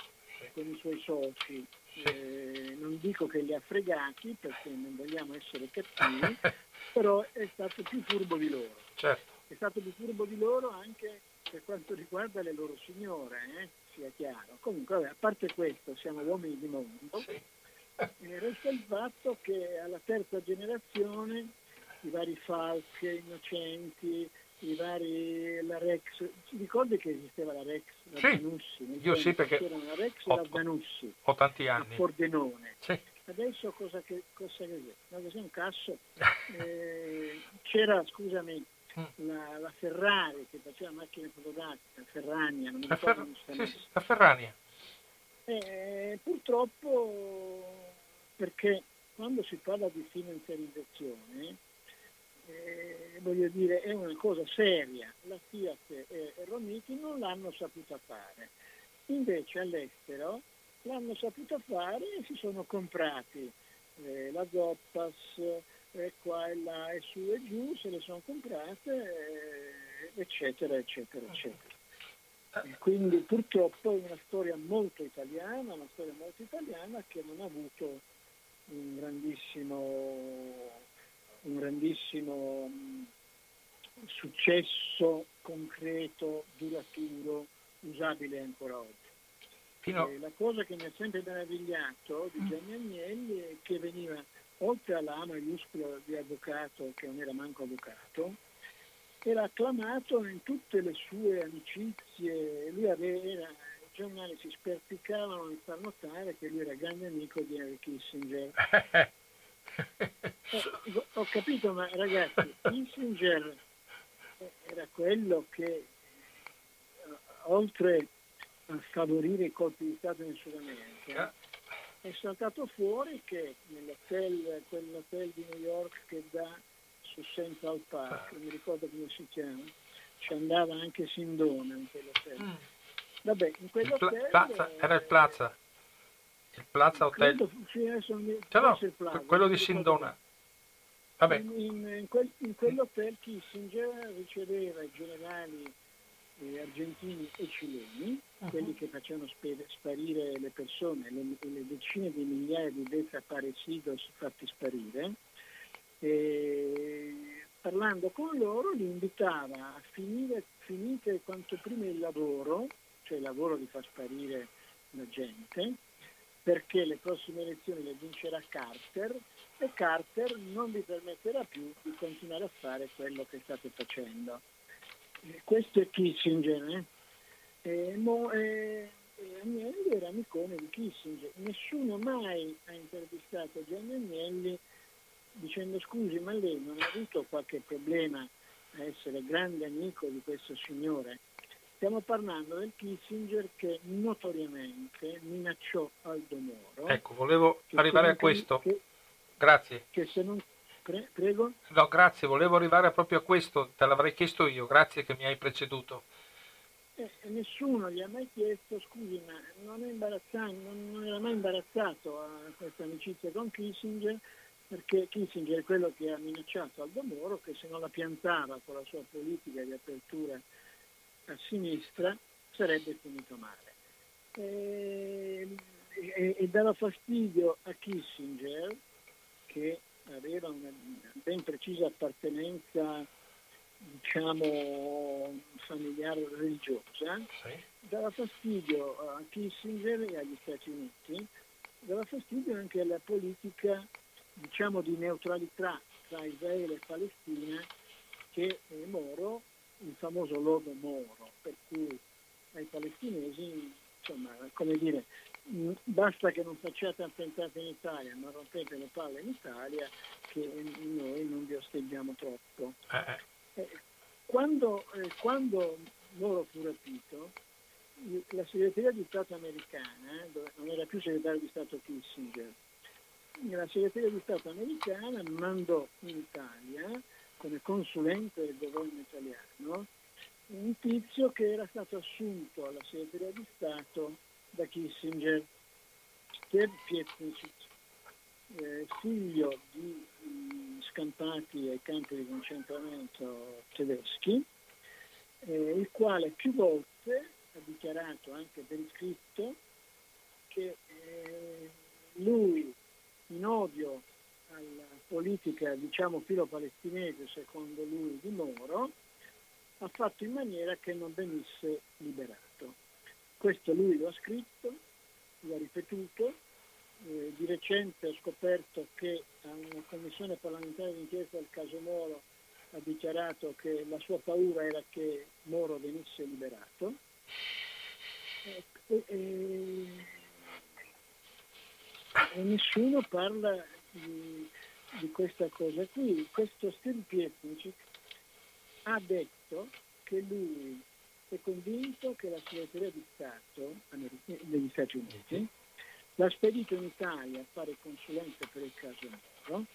con i suoi soci. Eh, non dico che li ha fregati perché non vogliamo essere cattivi, però è stato più furbo di loro. Certo è stato più furbo di loro anche per quanto riguarda le loro signore, eh? sia chiaro. Comunque, vabbè, a parte questo, siamo uomini di mondo, sì. eh, resta il fatto che alla terza generazione i vari Falk, Innocenti, i vari, la Rex, ti ricordi che esisteva la Rex, la sì, Danussi? Io sì, perché c'era la Rex e la Danussi. Ho tanti anni. A Pordenone. Sì. Adesso cosa che, cosa che è? No, sei un casso. Eh, c'era, scusami. La, la, Ferrari che faceva macchine fotografiche, Ferrania, non mi ricordo la, Fer- sì, la Ferrania. Eh, purtroppo perché quando si parla di finanziarizzazione eh, voglio dire, è una cosa seria. La Fiat e Romiti non l'hanno saputa fare. Invece all'estero l'hanno saputa fare e si sono comprati eh, la Zoppas, eh, qua e là e su e giù, se le sono comprate, eh, eccetera, eccetera, eccetera. E quindi purtroppo è una storia molto italiana, una storia molto italiana che non ha avuto un grandissimo, un grandissimo mm, successo concreto, duraturo, usabile ancora oggi. Fino... la cosa che mi ha sempre meravigliato di Gianni Agnelli è che veniva, oltre alla maiuscola di avvocato, che non era manco avvocato, era acclamato in tutte le sue amicizie, lui aveva, i giornali si sperticavano nel far notare che lui era grande amico di Henry Kissinger. eh, ho capito, ma ragazzi, Kissinger era quello che eh, oltre a favorire i colpi di Stato in Sud America, è saltato fuori che nell'hotel, quell'hotel di New York che dà su Central Park, non mi ricordo come si chiama, ci andava anche Sindona in quell'hotel. Mm. Vabbè, in quell'hotel... Il plaza, era il Plaza. Il Plaza Hotel. Credo, cioè no, il plaza, quello di Sindona. Vabbè. In, in, in, quel, in quell'hotel Kissinger riceveva i generali eh, argentini e cileni, uh-huh. quelli che facevano sparire le persone, le, le, decine di migliaia di desaparecidos fatti sparire, e parlando con loro li invitava a finire, finite quanto prima il lavoro, cioè il lavoro di far sparire la gente, perché le prossime elezioni le vincerà Carter e Carter non vi permetterà più di continuare a fare quello che state facendo questo è Kissinger, eh? E, mo, eh, Agnelli era amicone di Kissinger, nessuno mai ha intervistato Gianni Agnelli dicendo scusi ma lei non ha avuto qualche problema a essere grande amico di questo signore. Stiamo parlando del Kissinger che notoriamente minacciò Aldo Moro. Ecco, volevo arrivare a questo. Che, Grazie. Che se non Pre- prego? No, grazie, volevo arrivare proprio a questo, te l'avrei chiesto io, grazie che mi hai preceduto. Eh, nessuno gli ha mai chiesto, scusi, ma non, è non, non era mai imbarazzato a questa amicizia con Kissinger, perché Kissinger è quello che ha minacciato Aldo Moro che se non la piantava con la sua politica di apertura a sinistra sarebbe finito male. E, e, e dava fastidio a Kissinger che aveva una ben precisa appartenenza diciamo familiare religiosa, sì. dava fastidio a Kissinger e agli Stati Uniti, dava fastidio anche alla politica diciamo di neutralità tra Israele e Palestina che è Moro, il famoso lodo Moro, per cui ai palestinesi, insomma, come dire, basta che non facciate attentati in Italia, ma rompete le palle in Italia, che noi non vi osteggiamo troppo. Eh. eh, eh quando, eh, quando Moro fu rapito, la segreteria di Stato americana, dove non era più segretario di Stato Kissinger, la segreteria di Stato americana mandò in Italia, come consulente del governo italiano, un tizio che era stato assunto alla segreteria di Stato da Kissinger, Ted Pietnicik, eh, figlio di mh, scampati ai campi di concentramento tedeschi, eh, il quale più volte ha dichiarato anche per iscritto che eh, lui in odio alla politica diciamo filo-palestinese secondo lui di Moro ha fatto in maniera che non venisse liberato. Questo lui lo ha scritto, lo ha ripetuto, eh, di recente ho scoperto che una commissione parlamentare d'inchiesta del caso Moro ha dichiarato che la sua paura era che Moro venisse liberato. E, e, e nessuno parla di, di, questa cosa qui. Questo Steve Pietnicik ha detto che lui è convinto che la segreteria di Stato degli Stati Uniti l'ha spedito in Italia a fare consulenza per il caso Moro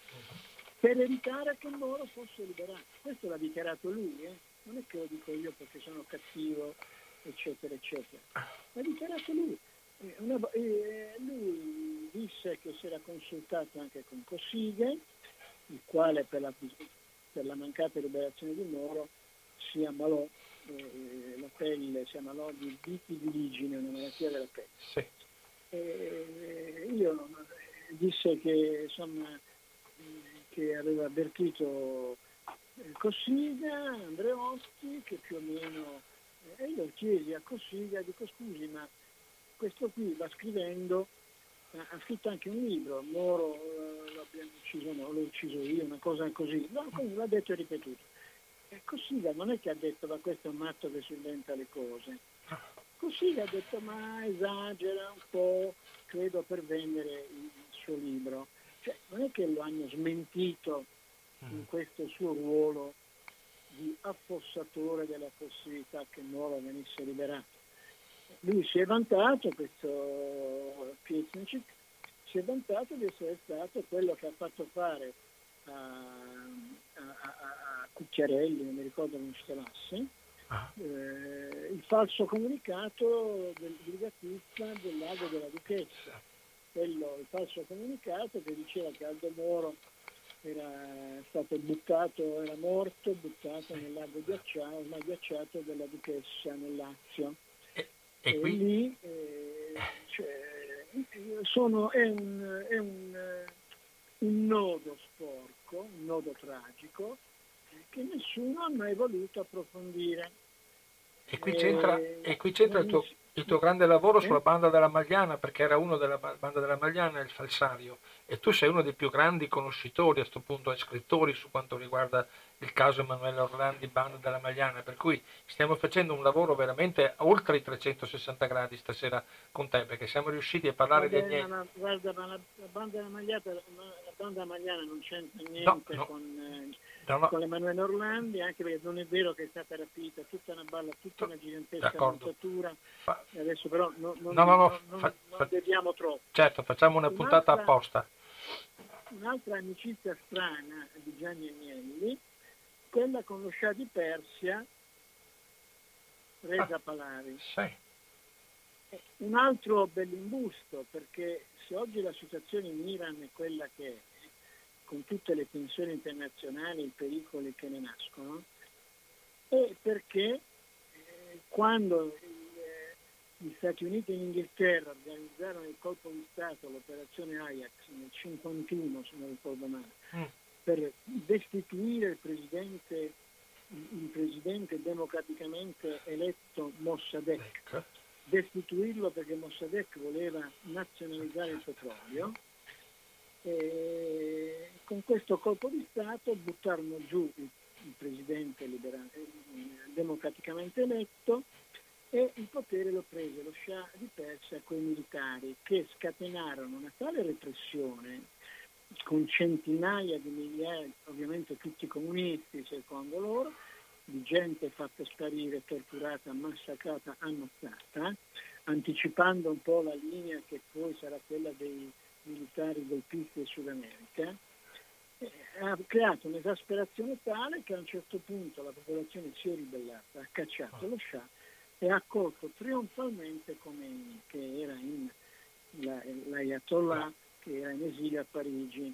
per evitare che Moro fosse liberato. Questo l'ha dichiarato lui, eh? non è che lo dico io perché sono cattivo, eccetera, eccetera. L'ha dichiarato lui. Eh, una, eh, lui disse che si era consultato anche con Cossiga, il quale per la, per la mancata liberazione di Moro si ammalò, eh, la pelle si ammalò di vitiligine, una malattia della pelle. Sì. io disse che, insomma, che aveva avvertito Cossiga, Andreotti, che più o meno... E io chiesi a Cossiga, dico scusi, ma questo qui va scrivendo, ha scritto anche un libro, Moro eh, l'abbiamo ucciso, no, l'ho ucciso io, una cosa così, no, l'ha detto e ripetuto. E Cossiga non è che ha detto ma questo è un matto che si inventa le cose. Cossiga ha detto ma esagera un po', credo per vendere il suo libro. Cioè, non è che lo hanno smentito in mm. questo suo ruolo di affossatore della possibilità che Moro venisse liberato lui si è vantato, questo Pietnicik, si è vantato di essere stato quello che ha fatto fare a Cucchiarelli, non mi ricordo come si chiamasse, ah. eh, il falso comunicato del brigatista del lago della Duchessa, quello, il falso comunicato che diceva che Aldo Moro era stato buttato, era morto, buttato nel lago ghiacciato, ormai ghiacciato della Duchessa nel Lazio. E, qui? lì eh, cioè, sono, è, un, è un, un, nodo sporco, un nodo tragico, che nessuno ha mai voluto approfondire. E qui c'entra, eh, e qui c'entra il, tuo, il, tuo, grande lavoro sulla banda della Magliana, perché era uno della banda della Magliana, il falsario, e tu sei uno dei più grandi conoscitori a questo punto e scrittori su quanto riguarda il caso Emanuele Orlandi, banda della Magliana, per cui stiamo facendo un lavoro veramente oltre i 360 gradi stasera con te, perché siamo riusciti a parlare guarda, di agnelli. Guarda, ma la, la, banda della Magliana, la banda Magliana non c'entra niente no, no. con, eh, no. con Emanuele Orlandi, anche perché non è vero che è stata rapita, tutta una balla, tutta una gigantesca montatura, Fa... adesso però no, non, no, no, no, non, fa, non vediamo troppo. Certo, facciamo una puntata apposta. Un'altra amicizia strana di Gianni Agnelli quella con lo Shah di Persia, Reza ah, Pahlavi. Sì. Un altro bell'imbusto, perché se oggi la situazione in Iran è quella che è, con tutte le tensioni internazionali e i pericoli che ne nascono, è perché eh, quando gli Stati Uniti e l'Inghilterra organizzarono il colpo di Stato, l'operazione Ajax nel 1951, se non ricordo male, mm per destituire il presidente, il presidente democraticamente eletto Mossadegh, ecco. destituirlo perché Mossadegh voleva nazionalizzare il petrolio. Con questo colpo di Stato buttarono giù il, presidente liberale, democraticamente eletto e il potere lo prese lo Shah di Persia con i militari che scatenarono una tale repressione con centinaia di migliaia, ovviamente tutti comunisti secondo loro, di gente fatta sparire, torturata, massacrata, ammazzata, anticipando un po' la linea che poi sarà quella dei militari golpisti del Sud America, eh, ha creato un'esasperazione tale che a un certo punto la popolazione si è ribellata, ha cacciato lo Shah e ha accolto trionfalmente Khomeini, che era in la, l'Ayatollah che era in esilio a Parigi.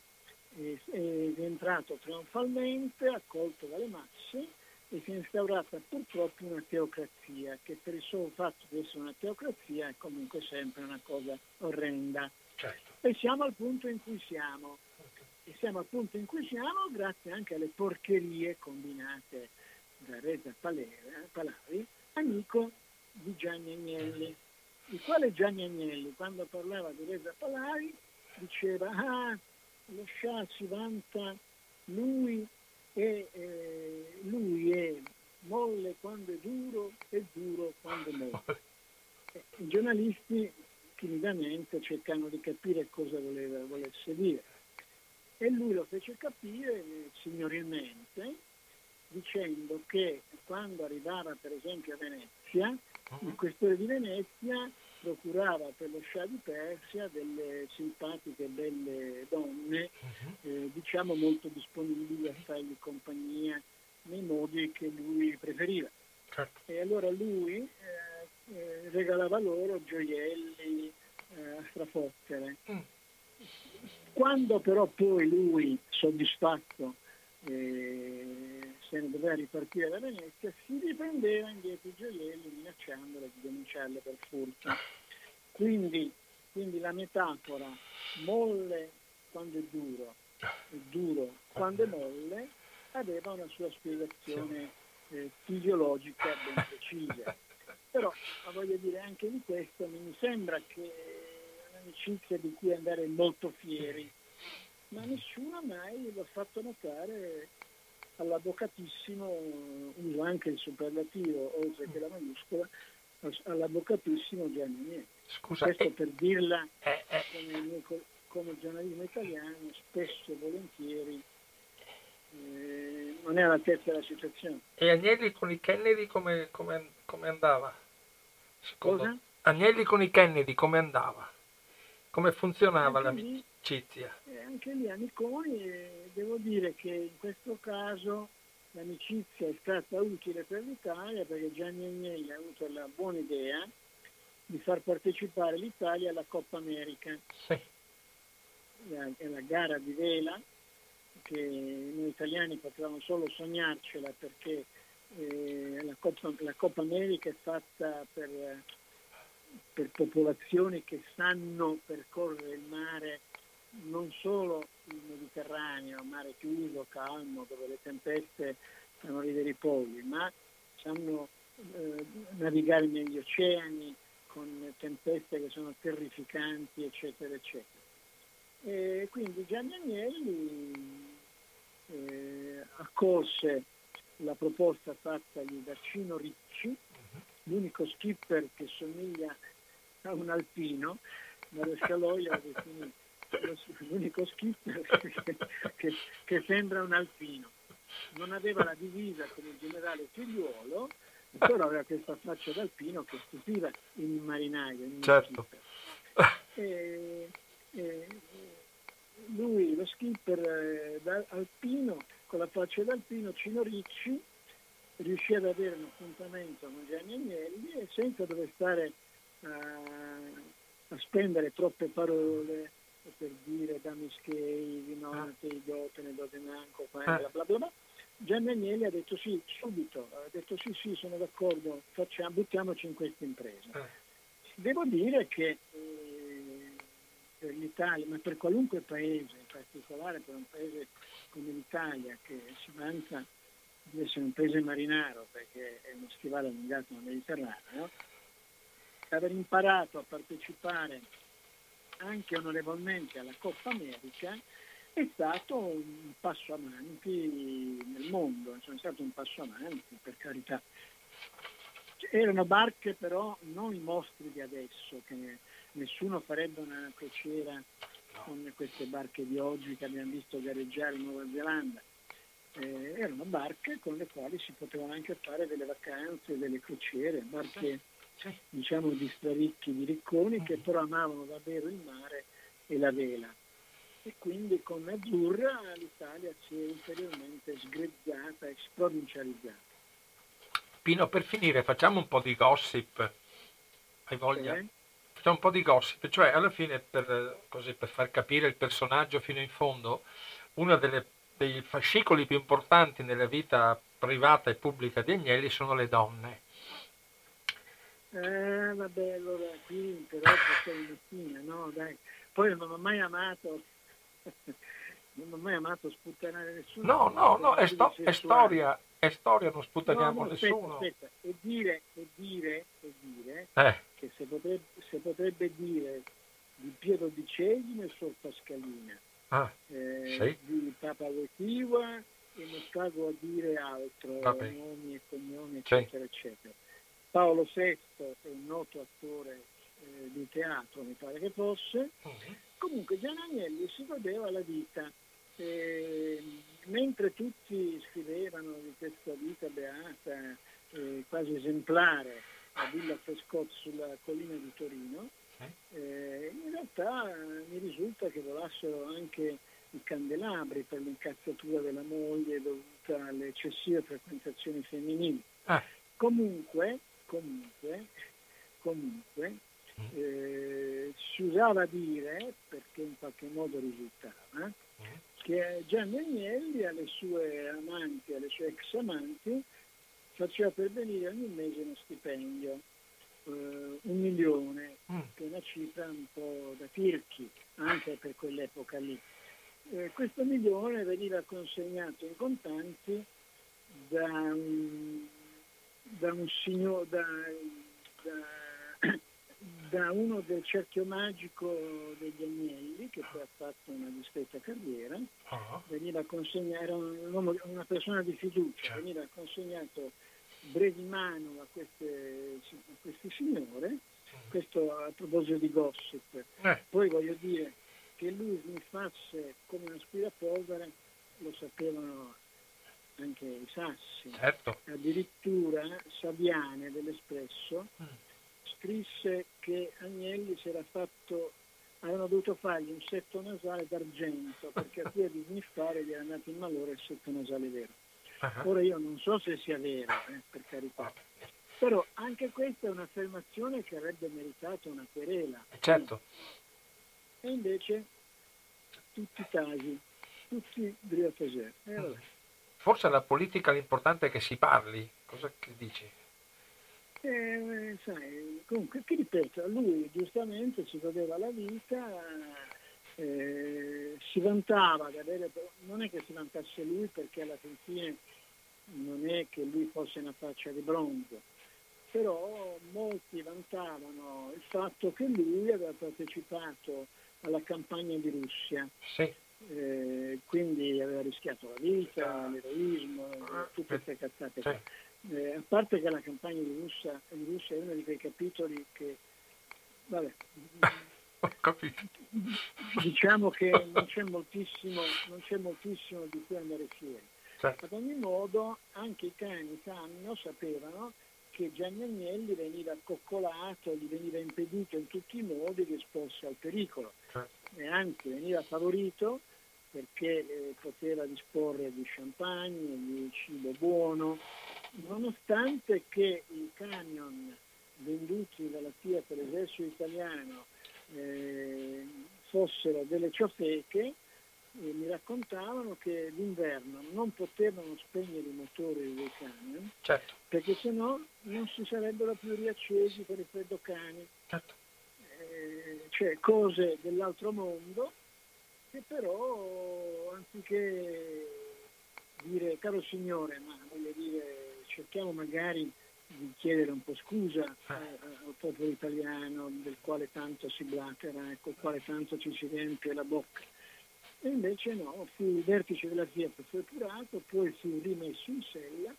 È, è rientrato trionfalmente, accolto dalle masse e si è instaurata purtroppo una teocrazia che per il solo fatto di essere una teocrazia è comunque sempre una cosa orrenda. Certo. E siamo al punto in cui siamo. E siamo al punto in cui siamo grazie anche alle porcherie combinate da Reza Palavi, amico di Gianni Agnelli, il quale Gianni Agnelli, quando parlava di Reza Palavi, diceva, ah, lo Shah si vanta, lui è, eh, lui è molle quando è duro e duro quando è molle. I giornalisti timidamente cercano di capire cosa voleva, volesse dire e lui lo fece capire signorilmente dicendo che quando arrivava per esempio a Venezia, il questore di Venezia procurava per lo Shah di Persia delle simpatiche belle donne, uh-huh. eh, diciamo molto disponibili a fargli compagnia nei modi che lui preferiva. Certo. E allora lui eh, eh, regalava loro gioielli eh, a strafottere. Mm. Quando però poi lui, soddisfatto, eh, se ne doveva ripartire da Venezia, si riprendeva indietro i gioielli minacciandole di denunciarle per furto. Quindi, quindi la metafora molle quando è duro e duro quando è molle aveva una sua spiegazione eh, fisiologica ben precisa. Dire anche di questo mi sembra che un'amicizia di cui andare molto fieri, ma nessuno mai l'ha fatto notare all'avvocatissimo, uso anche il superlativo oltre che la maiuscola, all'avvocatissimo Gianni Miei. Scusa, Questo eh, per dirla eh, eh, come, come giornalismo italiano, spesso e volentieri eh, non è all'altezza della situazione. E Agnelli con i Kennedy come, come, come andava? Cosa? Agnelli con i Kennedy come andava? Come funzionava anche l'amicizia? Lì, eh, anche lì Amiconi, devo dire che in questo caso l'amicizia è stata utile per l'Italia perché Gianni Agnelli ha avuto la buona idea di far partecipare l'Italia alla Coppa America. Sì. È la gara di vela che noi italiani potevamo solo sognarcela perché eh, la, Coppa, la, Coppa, America è fatta per, per popolazioni che sanno percorrere il mare, non solo il Mediterraneo, mare chiuso, calmo, dove le tempeste fanno ridere i polli, ma sanno eh, navigare negli oceani con tempeste che sono terrificanti, eccetera, eccetera. E quindi Gianni Agnelli eh, accolse la proposta fattagli da Cino Ricci, l'unico skipper che somiglia a un alpino, ma lo lo definì l'unico skipper che, che, che, sembra un alpino. Non aveva la divisa come il generale figliuolo, però aveva questa faccia d'alpino che stupiva in un marinaio. In certo. E, e, lui, lo skipper eh, alpino, con la faccia d'alpino, Cino Ricci, riuscì ad avere un appuntamento con Gianni Agnelli e senza dover stare a, a spendere troppe parole per dire dammi schei, vinonate, idotene, dodenanco, bla bla bla bla. Gianni Agnelli ha detto sì, subito, ha detto sì, sì, sono d'accordo, facciamo, buttiamoci in questa impresa. Eh. Devo dire che eh, per l'Italia, ma per qualunque paese, in particolare per un paese come l'Italia che si vanta di essere un paese marinaro perché è uno stivale allungato nel Mediterraneo, aver imparato a partecipare anche onorevolmente alla Coppa America è stato un passo avanti nel mondo, è stato un passo avanti per carità. Erano barche però non i mostri di adesso, che nessuno farebbe una crociera con queste barche di oggi che abbiamo visto gareggiare in Nuova Zelanda. Eh, erano barche con le quali si potevano anche fare delle vacanze, delle crociere, barche diciamo di straricchi, di ricconi che però amavano davvero il mare e la vela. E quindi con Azzurra l'Italia si è ulteriormente sgrezzata e sprovincializzata. Pino, per finire facciamo un po' di gossip. Hai voglia? Sì. Facciamo un po' di gossip, cioè alla fine per, così, per far capire il personaggio fino in fondo, uno delle, dei fascicoli più importanti nella vita privata e pubblica di Agnelli sono le donne. Eh, vabbè, allora qui però c'è mattina, no? Dai. Poi non ho mai amato, non ho mai amato sputtanare nessuno. No, no, no, è, sto- è storia, è storia, non sputtaniamo no, no, nessuno. Aspetta, e dire, e dire, e dire eh. Che se potrebbe, se potrebbe dire di Piero XII e Sor Pascalina, ah, eh, sì. di Papa Votiva e non stavo a dire altro, nomi e cognomi, eccetera, sì. eccetera Paolo VI è un noto attore eh, di teatro, mi pare che fosse. Uh-huh. Comunque Gian Agnelli si godeva la vita. Eh, mentre tutti scrivevano di questa vita beata, eh, quasi esemplare, a Villa Frescot sulla collina di Torino. Eh, in realtà mi risulta che volassero anche i candelabri per l'incazzatura della moglie dovuta alle eccessive frequentazioni femminili. Ah. Comunque, comunque, comunque, mm. eh, si usava dire, perché in qualche modo risultava, mm. che Gianni Agnelli alle sue amanti, alle sue ex amanti, faceva pervenire ogni mese uno stipendio, eh, un milione, mm. che è una cifra un po' da tirchi, anche per quell'epoca lì. Eh, questo milione veniva consegnato in contanti da un, da un signor, da, da, da, uno del cerchio magico degli Agnelli, che poi ha fatto una discreta carriera, uh-huh. veniva consegnato, era un una persona di fiducia, certo. veniva consegnato brevi mano a queste, a queste signore, questo a proposito di gossip. Eh. Poi voglio dire che lui sniffasse come un aspirapolvere lo sapevano anche i sassi. Certo. Addirittura Saviane dell'Espresso mm. scrisse che Agnelli si era fatto avevano dovuto fargli un setto nasale d'argento perché a via di sniffare gli era andato in malore il setto nasale vero. Uh-huh. Ora io non so se sia vero, eh, per carità, però anche questa è un'affermazione che avrebbe meritato una querela. Certo. E invece tutti tagi, tutti driatesè. Eh, Forse la politica l'importante è che si parli, cosa che dici? Eh, sai, comunque, ti ripeto, lui giustamente si godeva la vita, eh, si vantava di avere, non è che si vantasse lui perché alla fine non è che lui fosse una faccia di bronzo, però molti vantavano il fatto che lui aveva partecipato alla campagna di Russia. Sì. Eh, quindi aveva rischiato la vita, l'eroismo, tutte queste cazzate. Sì. Eh, a parte che la campagna di Russia, di Russia, è uno di quei capitoli che, vabbè, Ho capito. diciamo che non c'è moltissimo, non c'è moltissimo di cui andare fieri. Certo. Ad ogni modo anche i cani sanno, sapevano che Gianni Agnelli veniva coccolato, gli veniva impedito in tutti i modi di esporsi al pericolo certo. e anzi veniva favorito perché eh, poteva disporre di champagne, di cibo buono, nonostante che i camion venduti dalla Fiat all'esercito italiano eh, fossero delle ciofeche, e mi raccontavano che d'inverno non potevano spegnere i motori dei camion certo. perché sennò non si sarebbero più riaccesi per i freddocani. Certo. Eh, cioè cose dell'altro mondo che però anziché dire caro signore, ma voglio dire cerchiamo magari di chiedere un po' scusa eh, al popolo italiano del quale tanto si blatera e col quale tanto ci si riempie la bocca e invece no, fu il vertice della Fiat fu epurato, poi fu rimesso in sella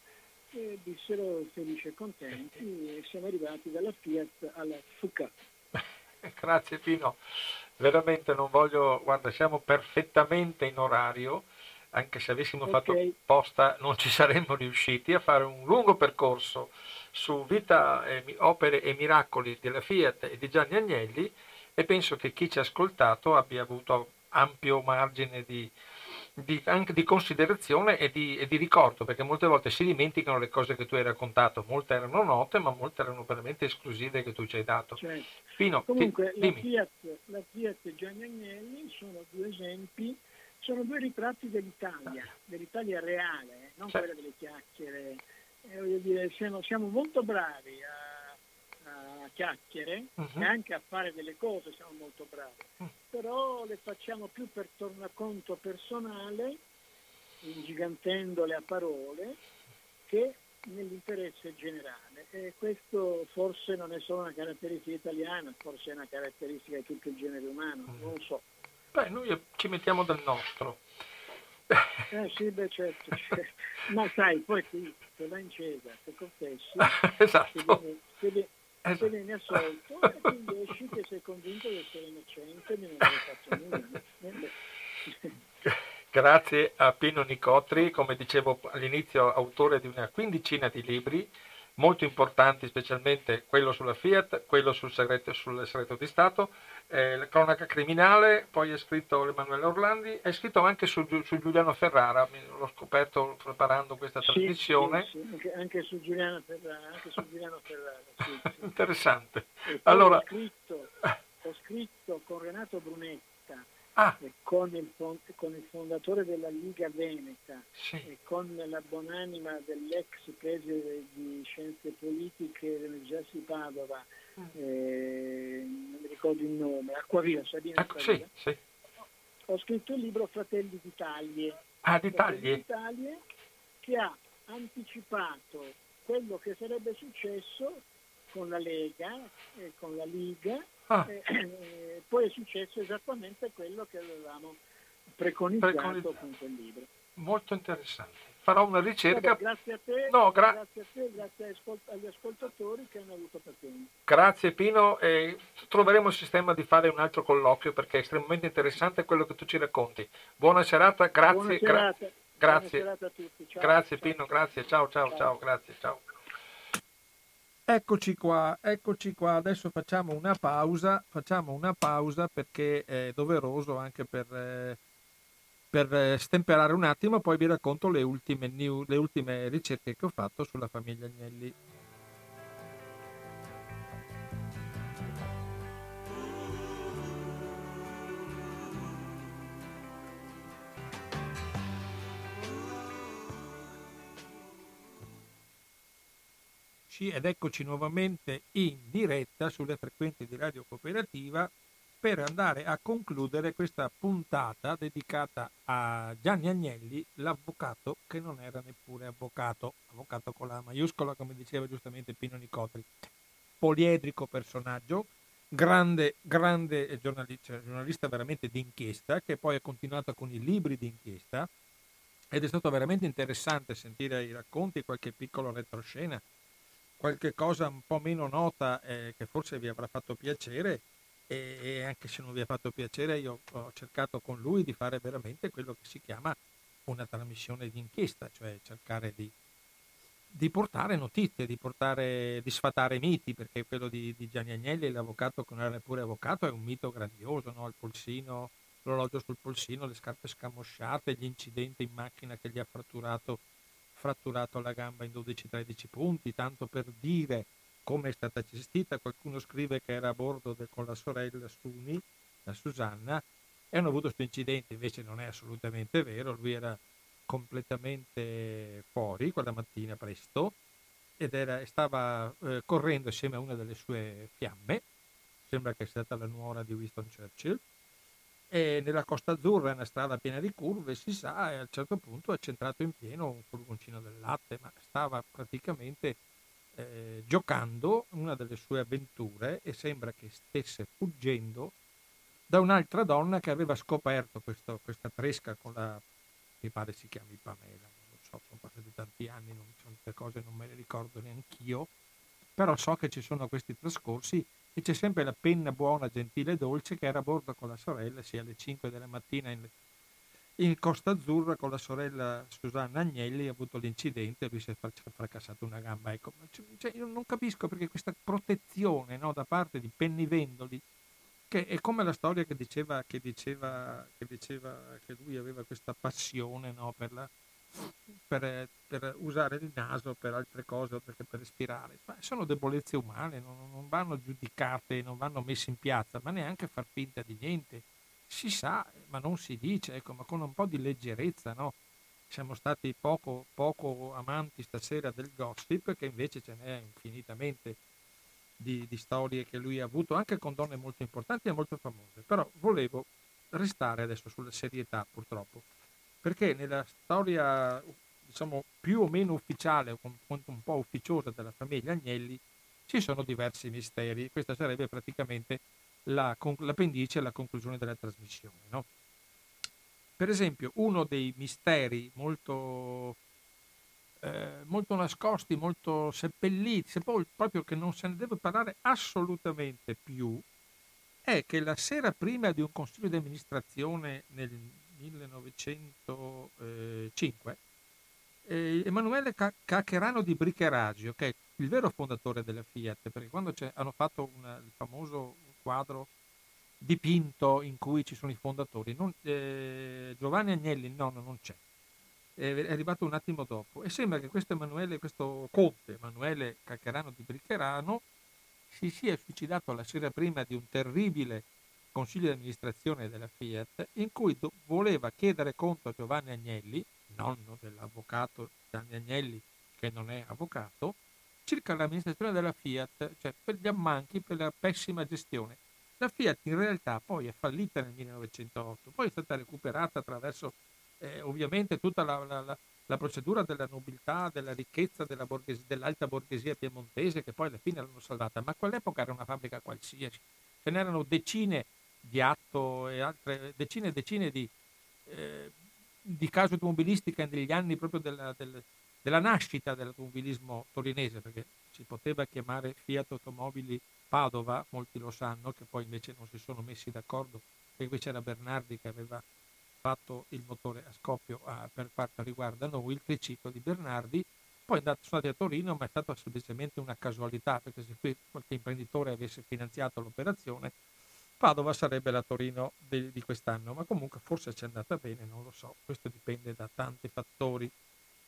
e dissero felici e contenti e siamo arrivati dalla Fiat alla FUCA. Grazie Pino, veramente non voglio, guarda siamo perfettamente in orario, anche se avessimo okay. fatto posta non ci saremmo riusciti a fare un lungo percorso su vita, eh, opere e miracoli della Fiat e di Gianni Agnelli e penso che chi ci ha ascoltato abbia avuto ampio margine di, di, anche di considerazione e di, e di, ricordo, perché molte volte si dimenticano le cose che tu hai raccontato, molte erano note, ma molte erano veramente esclusive che tu ci hai dato. Certo. Pino, Comunque ti, la, Fiat, la Fiat e Gianni Agnelli sono due esempi, sono due ritratti dell'Italia, dell'Italia reale, non certo. quella delle chiacchiere. Eh, dire, siamo, siamo molto bravi a a chiacchiere uh-huh. e anche a fare delle cose siamo molto bravi, uh-huh. però le facciamo più per tornaconto personale, ingigantendole a parole, che nell'interesse generale. E questo forse non è solo una caratteristica italiana, forse è una caratteristica di tutto il genere umano, uh-huh. non so. Beh, noi ci mettiamo del nostro. Eh sì, beh certo, ma sai, poi qui se va in Cesa, se confessi, esatto. se viene, se eh, se viene assolto e quindi esci che sei convinto di essere innocente e non hai fatto nulla. Grazie a Pino Nicotri, come dicevo all'inizio, autore di una quindicina di libri, molto importanti, specialmente quello sulla Fiat, quello sul segreto, sul segreto di Stato, eh, la cronaca criminale, poi è scritto Emanuele Orlandi, è scritto anche su, su, Giuliano Ferrara, l'ho scoperto preparando questa sì, trasmissione. Sì, sì, anche, su Giuliano Ferrara. Anche su Giuliano Ferrara Interessante. Allora... Ho scritto, ho scritto con Renato Brunetti ah. con, il, con, il, fondatore della Liga Veneta sì. e con la buonanima dell'ex preside di scienze politiche dell'Università di Padova, mm. eh, non mi ricordo il nome, Acquavia, Sabina ecco, Sì, sì. Ho scritto il libro Fratelli d'Italia. Ah, d'Italia. d'Italia che ha anticipato quello che sarebbe successo con la Lega e con la Liga Ah. Eh, eh, poi è successo esattamente quello che avevamo preconizzato, preconizzato. con quel libro. Molto interessante. Farò una ricerca. Vabbè, grazie a te, no, gra- grazie a te, grazie agli ascoltatori che hanno avuto pazienza. Grazie Pino, eh, troveremo il sistema di fare un altro colloquio perché è estremamente interessante quello che tu ci racconti. Buona serata, grazie. Buona serata. Gra- grazie. Buona serata a tutti. Ciao, grazie ciao. Pino, grazie. Ciao, ciao, ciao, ciao grazie, ciao. Eccoci qua, eccoci qua. Adesso facciamo una pausa, facciamo una pausa perché è doveroso anche per, eh, per eh, stemperare un attimo, poi vi racconto le ultime, new, le ultime ricerche che ho fatto sulla famiglia Agnelli. Eccoci ed eccoci nuovamente in diretta sulle frequenze di Radio Cooperativa per andare a concludere questa puntata dedicata a Gianni Agnelli, l'avvocato che non era neppure avvocato, avvocato con la maiuscola come diceva giustamente Pino Nicotri, poliedrico personaggio, grande, grande giornalista, giornalista veramente d'inchiesta che poi ha continuato con i libri d'inchiesta. Ed è stato veramente interessante sentire i racconti, qualche piccolo retroscena qualche cosa un po' meno nota eh, che forse vi avrà fatto piacere e, e, anche se non vi ha fatto piacere io ho cercato con lui di fare veramente quello che si chiama una trasmissione di inchiesta, cioè cercare di, di portare notizie, di, portare, di sfatare miti, perché quello di, di Gianni Agnelli, l'avvocato che non era neppure avvocato, è un mito grandioso, no? il polsino, l'orologio sul polsino, le scarpe scamosciate, gli incidenti in macchina che gli ha fratturato fratturato la gamba in 12-13 punti, tanto per dire come è stata gestita. Qualcuno scrive che era a bordo de, con la sorella Suni, la Susanna, e hanno avuto questo incidente, invece non è assolutamente vero, lui era completamente fuori quella mattina presto ed era, stava eh, correndo assieme a una delle sue fiamme, sembra che sia stata la nuora di Winston Churchill, e nella Costa Azzurra è una strada piena di curve, si sa, e a un certo punto è centrato in pieno un furgoncino del latte, ma stava praticamente eh, giocando una delle sue avventure e sembra che stesse fuggendo da un'altra donna che aveva scoperto questo, questa tresca con la, mi pare si chiami Pamela, non so, sono passati tanti anni, non, certe cose non me le ricordo neanch'io, però so che ci sono questi trascorsi e c'è sempre la penna buona, gentile e dolce che era a bordo con la sorella, sia alle 5 della mattina in, in Costa Azzurra con la sorella Susanna Agnelli ha avuto l'incidente e lui si è fracassato una gamba. Ecco, cioè, io non capisco perché questa protezione no, da parte di pennivendoli, che è come la storia che diceva che, diceva, che, diceva che lui aveva questa passione no, per la per, per, usare il naso per altre cose oltre che per respirare. Ma sono debolezze umane, non, non, vanno giudicate, non vanno messe in piazza, ma neanche far finta di niente. Si sa, ma non si dice, ecco, ma con un po' di leggerezza, no? Siamo stati poco, poco amanti stasera del gossip, che invece ce n'è infinitamente di, di storie che lui ha avuto, anche con donne molto importanti e molto famose. Però volevo restare adesso sulla serietà, purtroppo perché nella storia diciamo più o meno ufficiale o un po' ufficiosa della famiglia Agnelli ci sono diversi misteri. Questa sarebbe praticamente la, l'appendice alla conclusione della trasmissione. No? Per esempio, uno dei misteri molto, eh, molto nascosti, molto seppelliti, sepolti, proprio che non se ne deve parlare assolutamente più, è che la sera prima di un consiglio di amministrazione nel 1905, eh, Emanuele Caccherano di Bricheragio, che è il vero fondatore della Fiat, perché quando hanno fatto una, il famoso quadro dipinto in cui ci sono i fondatori, non, eh, Giovanni Agnelli, nonno, non c'è, è arrivato un attimo dopo e sembra che questo Emanuele, questo conte Emanuele Caccherano di Briccherano si sia suicidato la sera prima di un terribile consiglio di amministrazione della Fiat in cui do- voleva chiedere conto a Giovanni Agnelli, nonno dell'avvocato Gianni Agnelli che non è avvocato, circa l'amministrazione della Fiat, cioè per gli ammanchi, per la pessima gestione. La Fiat in realtà poi è fallita nel 1908, poi è stata recuperata attraverso eh, ovviamente tutta la, la, la, la, procedura della nobiltà, della ricchezza della borghesi, dell'alta borghesia piemontese che poi alla fine l'hanno salvata, ma a quell'epoca era una fabbrica qualsiasi, ce n'erano decine di atto e altre decine e decine di, eh, di case automobilistiche negli anni proprio della, del, della nascita dell'automobilismo torinese, perché si poteva chiamare Fiat Automobili Padova, molti lo sanno, che poi invece non si sono messi d'accordo, perché qui c'era Bernardi che aveva fatto il motore a scoppio a, per quanto riguarda noi, il triciclo di Bernardi, poi andato, sono andati a Torino, ma è stata semplicemente una casualità, perché se qui qualche imprenditore avesse finanziato l'operazione, Padova sarebbe la Torino di, di quest'anno, ma comunque forse ci è andata bene, non lo so, questo dipende da tanti fattori.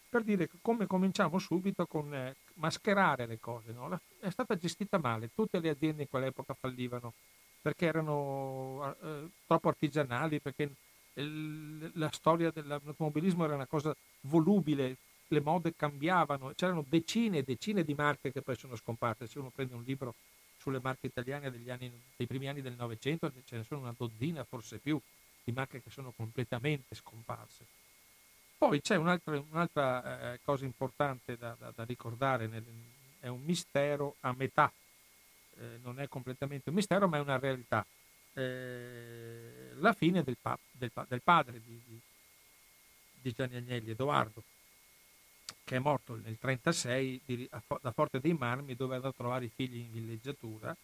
Per dire come cominciamo subito con eh, mascherare le cose, no? la, è stata gestita male, tutte le aziende in quell'epoca fallivano perché erano eh, troppo artigianali, perché la storia dell'automobilismo era una cosa volubile, le mode cambiavano, c'erano decine e decine di marche che poi sono scomparse. Se uno prende un libro sulle marche italiane anni, dei primi anni del Novecento, ce ne sono una dozzina, forse più, di marche che sono completamente scomparse. Poi c'è un'altra, un'altra eh, cosa importante da, da, da ricordare, nel, è un mistero a metà, eh, non è completamente un mistero, ma è una realtà. Eh, la fine del, pa- del, del padre di, di, di, Gianni Agnelli, Edoardo, che è morto nel 1936 da Forte dei Marmi dove andò a trovare i figli in villeggiatura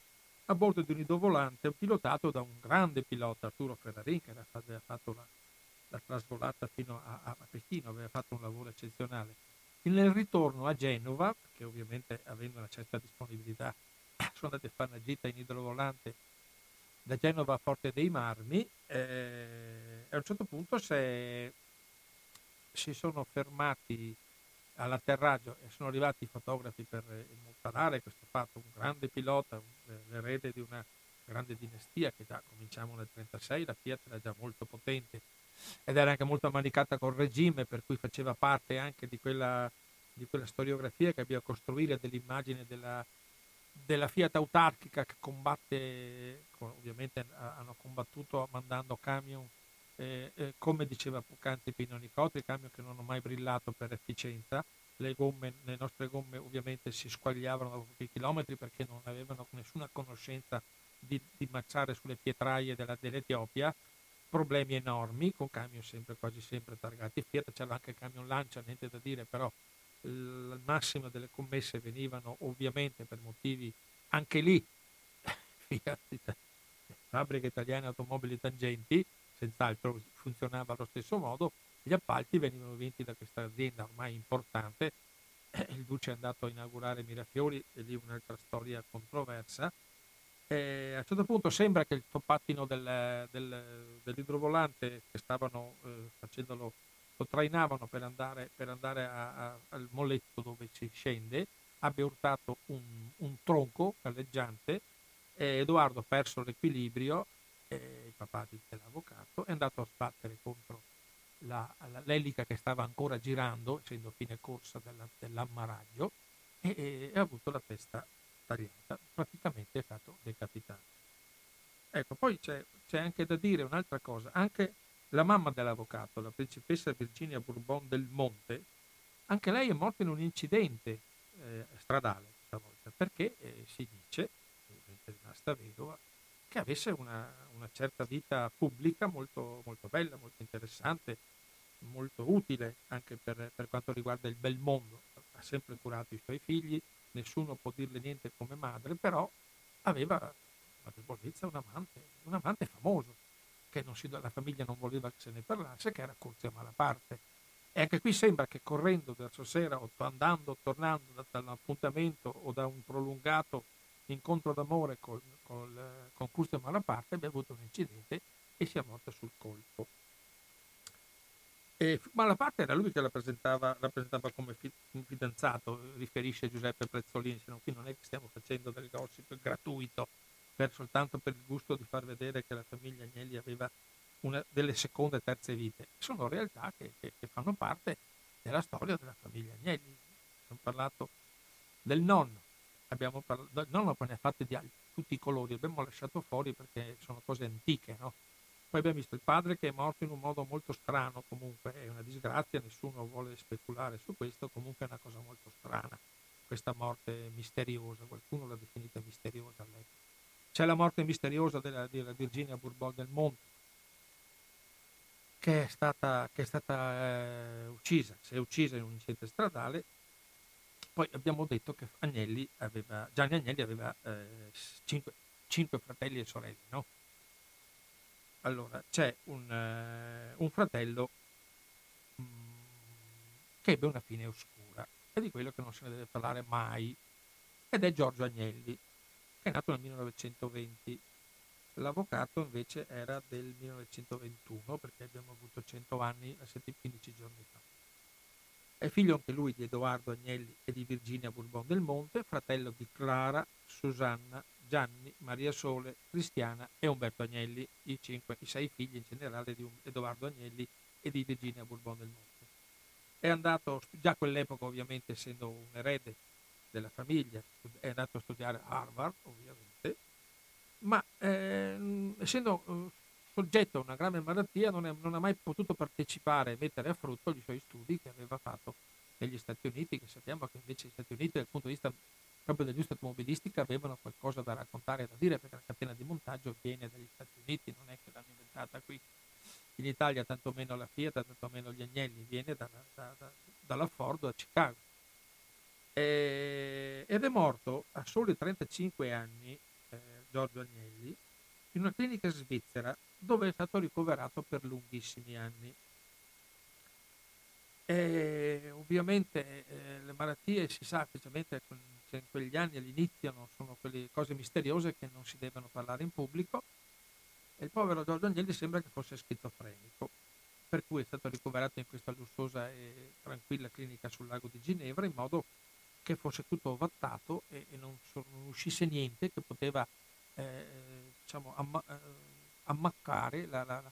a bordo di un idovolante pilotato da un grande pilota, Arturo Ferrarin, che aveva fatto la, la trasvolata fino a, a, Pechino, aveva fatto un lavoro eccezionale. E nel ritorno a Genova, che ovviamente avendo una certa disponibilità sono andati a fare una gita in idrovolante da Genova a Forte dei Marmi eh, a un certo punto si sono fermati all'atterraggio e sono arrivati i fotografi per immortalare questo fatto, un grande pilota, l'erede di una grande dinastia che già cominciamo nel 1936, la Fiat era già molto potente ed era anche molto ammanicata col regime per cui faceva parte anche di quella, di quella storiografia che abbia costruire dell'immagine della, della Fiat autarchica che combatte, ovviamente hanno combattuto mandando camion, eh, eh, come diceva poc'anzi Pino Nicotri, camion che non hanno mai brillato per efficienza, le, gomme, le nostre gomme ovviamente si squagliavano dopo pochi chilometri perché non avevano nessuna conoscenza di, di marciare sulle pietraie della, dell'Etiopia, problemi enormi con camion sempre, quasi sempre targati Fiat, c'era anche il camion Lancia, niente da dire, però il massimo delle commesse venivano ovviamente per motivi anche lì fabbriche italiane automobili tangenti senz'altro funzionava allo stesso modo gli appalti venivano vinti da questa azienda ormai importante. Il Duce è andato a inaugurare Mirafiori e lì un'altra storia controversa. E a un certo punto sembra che il topattino del, del, dell'idrovolante che stavano eh, facendolo lo trainavano per andare, per andare a, a, al moletto dove si scende, abbia urtato un, un tronco galleggiante, Edoardo ha perso l'equilibrio, eh, il papà dell'avvocato, è andato a sbattere contro la, la, l'elica che stava ancora girando, essendo fine corsa della, dell'ammaraglio, e, e, ha avuto la testa tagliata, praticamente è stato decapitato. Ecco, poi c'è, c'è anche da dire un'altra cosa, anche la mamma dell'avvocato, la principessa Virginia Bourbon del Monte, anche lei è morta in un incidente eh, stradale stavolta, perché eh, si dice, è rimasta vedova, che avesse una, una certa vita pubblica molto, molto, bella, molto interessante, molto utile anche per, per quanto riguarda il bel mondo. Ha sempre curato i suoi figli, nessuno può dirle niente come madre, però aveva una debolezza, un amante, un amante famoso che si, la famiglia non voleva che se ne parlasse, che era Curzio Malaparte. E anche qui sembra che correndo verso sera o andando, tornando da, un appuntamento o da un prolungato incontro d'amore col, col, con Custo Malaparte abbia avuto un incidente e sia morta sul colpo. E Malaparte era lui che la presentava, la come fidanzato, riferisce Giuseppe Prezzolini, se no qui non è che stiamo facendo del gossip gratuito per, soltanto per il gusto di far vedere che la famiglia Agnelli aveva una, delle seconde e terze vite. Sono realtà che, che, che fanno parte della storia della famiglia Agnelli. Abbiamo parlato del nonno, abbiamo parlato, ne ha fatte di tutti i colori, abbiamo lasciato fuori perché sono cose antiche, no? Poi abbiamo visto il padre che è morto in un modo molto strano, comunque è una disgrazia, nessuno vuole speculare su questo, comunque è una cosa molto strana, questa morte misteriosa, qualcuno l'ha definita misteriosa all'epoca. C'è la morte misteriosa della, della Virginia Bourbon del Monte, che è stata, che è stata eh, uccisa, si è uccisa in un incidente stradale. Poi abbiamo detto che Agnelli aveva, Gianni Agnelli aveva eh, cinque, cinque, fratelli e sorelle, no? Allora, c'è un, uh, un fratello mm, che ebbe una fine oscura, e di quello che non se ne deve parlare mai, ed è Giorgio Agnelli, che è nato nel 1920. L'avvocato invece era del 1921 perché abbiamo avuto 100 anni a 15 giorni fa. È figlio anche lui di Edoardo Agnelli e di Virginia Bourbon del Monte, fratello di Clara, Susanna, Gianni, Maria Sole, Cristiana e Umberto Agnelli, i, cinque, i sei figli in generale di Edoardo Agnelli e di Virginia Bourbon del Monte. È andato, già a quell'epoca ovviamente essendo un erede della famiglia, è andato a studiare a Harvard ovviamente, ma eh, essendo soggetto a una grave malattia non, è, non, ha mai potuto partecipare e mettere a frutto i suoi studi che aveva fatto negli Stati Uniti, che sappiamo che invece gli Stati Uniti dal punto di vista proprio dell'industria automobilistica avevano qualcosa da raccontare e da dire perché la catena di montaggio viene dagli Stati Uniti, non è che l'hanno inventata qui in Italia, tantomeno la Fiat, tantomeno gli Agnelli, viene da, da, da, dalla Ford a Chicago. Eh, ed è morto a soli 35 anni eh, Giorgio Agnelli in una clinica svizzera dove è stato ricoverato per lunghissimi anni. E ovviamente eh, le malattie si sa, specialmente in quegli anni all'inizio, sono quelle cose misteriose che non si devono parlare in pubblico. E il povero Giorgio Agnelli sembra che fosse schizofrenico, per cui è stato ricoverato in questa lussuosa e tranquilla clinica sul lago di Ginevra in modo che fosse tutto ovattato e, e non, non, uscisse niente che poteva eh, diciamo, amma, eh, ammaccare la, la,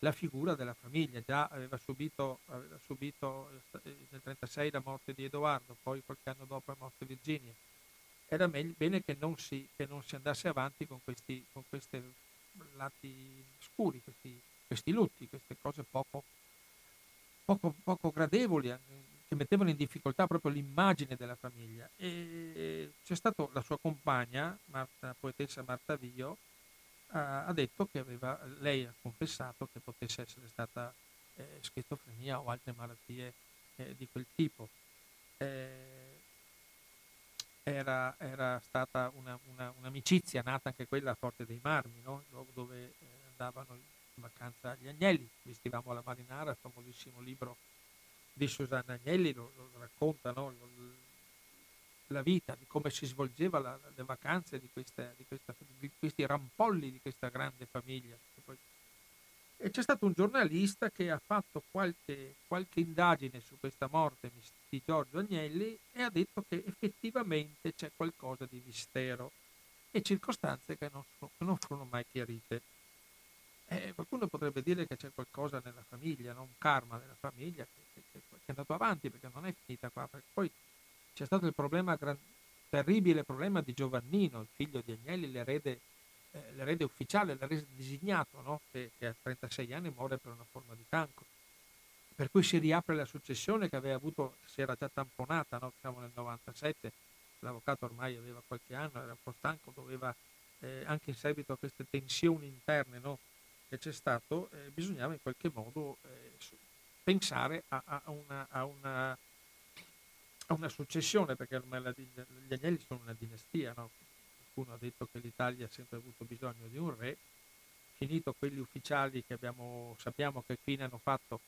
la, figura della famiglia. Già aveva subito, aveva subito eh, nel 1936 la morte di Edoardo, poi qualche anno dopo la morte di Virginia. Era meglio, bene che non, si, che non si andasse avanti con questi con questi lati scuri, questi, questi lutti, queste cose poco, poco, poco gradevoli che mettevano in difficoltà proprio l'immagine della famiglia. E c'è stata la sua compagna, Marta, la poetessa Marta Vio, ha, detto che aveva, lei ha confessato che potesse essere stata eh, schizofrenia o altre malattie eh, di quel tipo. Eh, era, era, stata una, una, un'amicizia nata anche quella a Forte dei Marmi, no? dove eh, andavano in vacanza gli agnelli, vestivamo la marinara, il famosissimo libro di Susanna Agnelli lo, lo racconta no? lo, la vita, di come si svolgeva le vacanze di, questa, di, questa, di, questi rampolli di questa grande famiglia. E c'è stato un giornalista che ha fatto qualche, qualche indagine su questa morte di Giorgio Agnelli e ha detto che effettivamente c'è qualcosa di mistero e circostanze che non, sono, non furono mai chiarite. Eh, qualcuno potrebbe dire che c'è qualcosa nella famiglia, no? un karma nella famiglia che, che, che, è andato avanti perché non è finita qua. Perché poi c'è stato il problema, gran, terribile problema di Giovannino, il figlio di Agnelli, l'erede, eh, l'erede ufficiale, l'erede designato, no? che, che a 36 anni muore per una forma di cancro. Per cui si riapre la successione che aveva avuto, si era già tamponata, no? siamo nel 97, l'avvocato ormai aveva qualche anno, era un po' stanco, doveva eh, anche in seguito a queste tensioni interne no? che c'è stato, eh, bisognava in qualche modo eh, pensare a, a, una, a, una, a, una, successione, perché ormai gli agnelli sono una dinastia, no? qualcuno ha detto che l'Italia ha sempre avuto bisogno di un re, finito quelli ufficiali che abbiamo, sappiamo che fine hanno fatto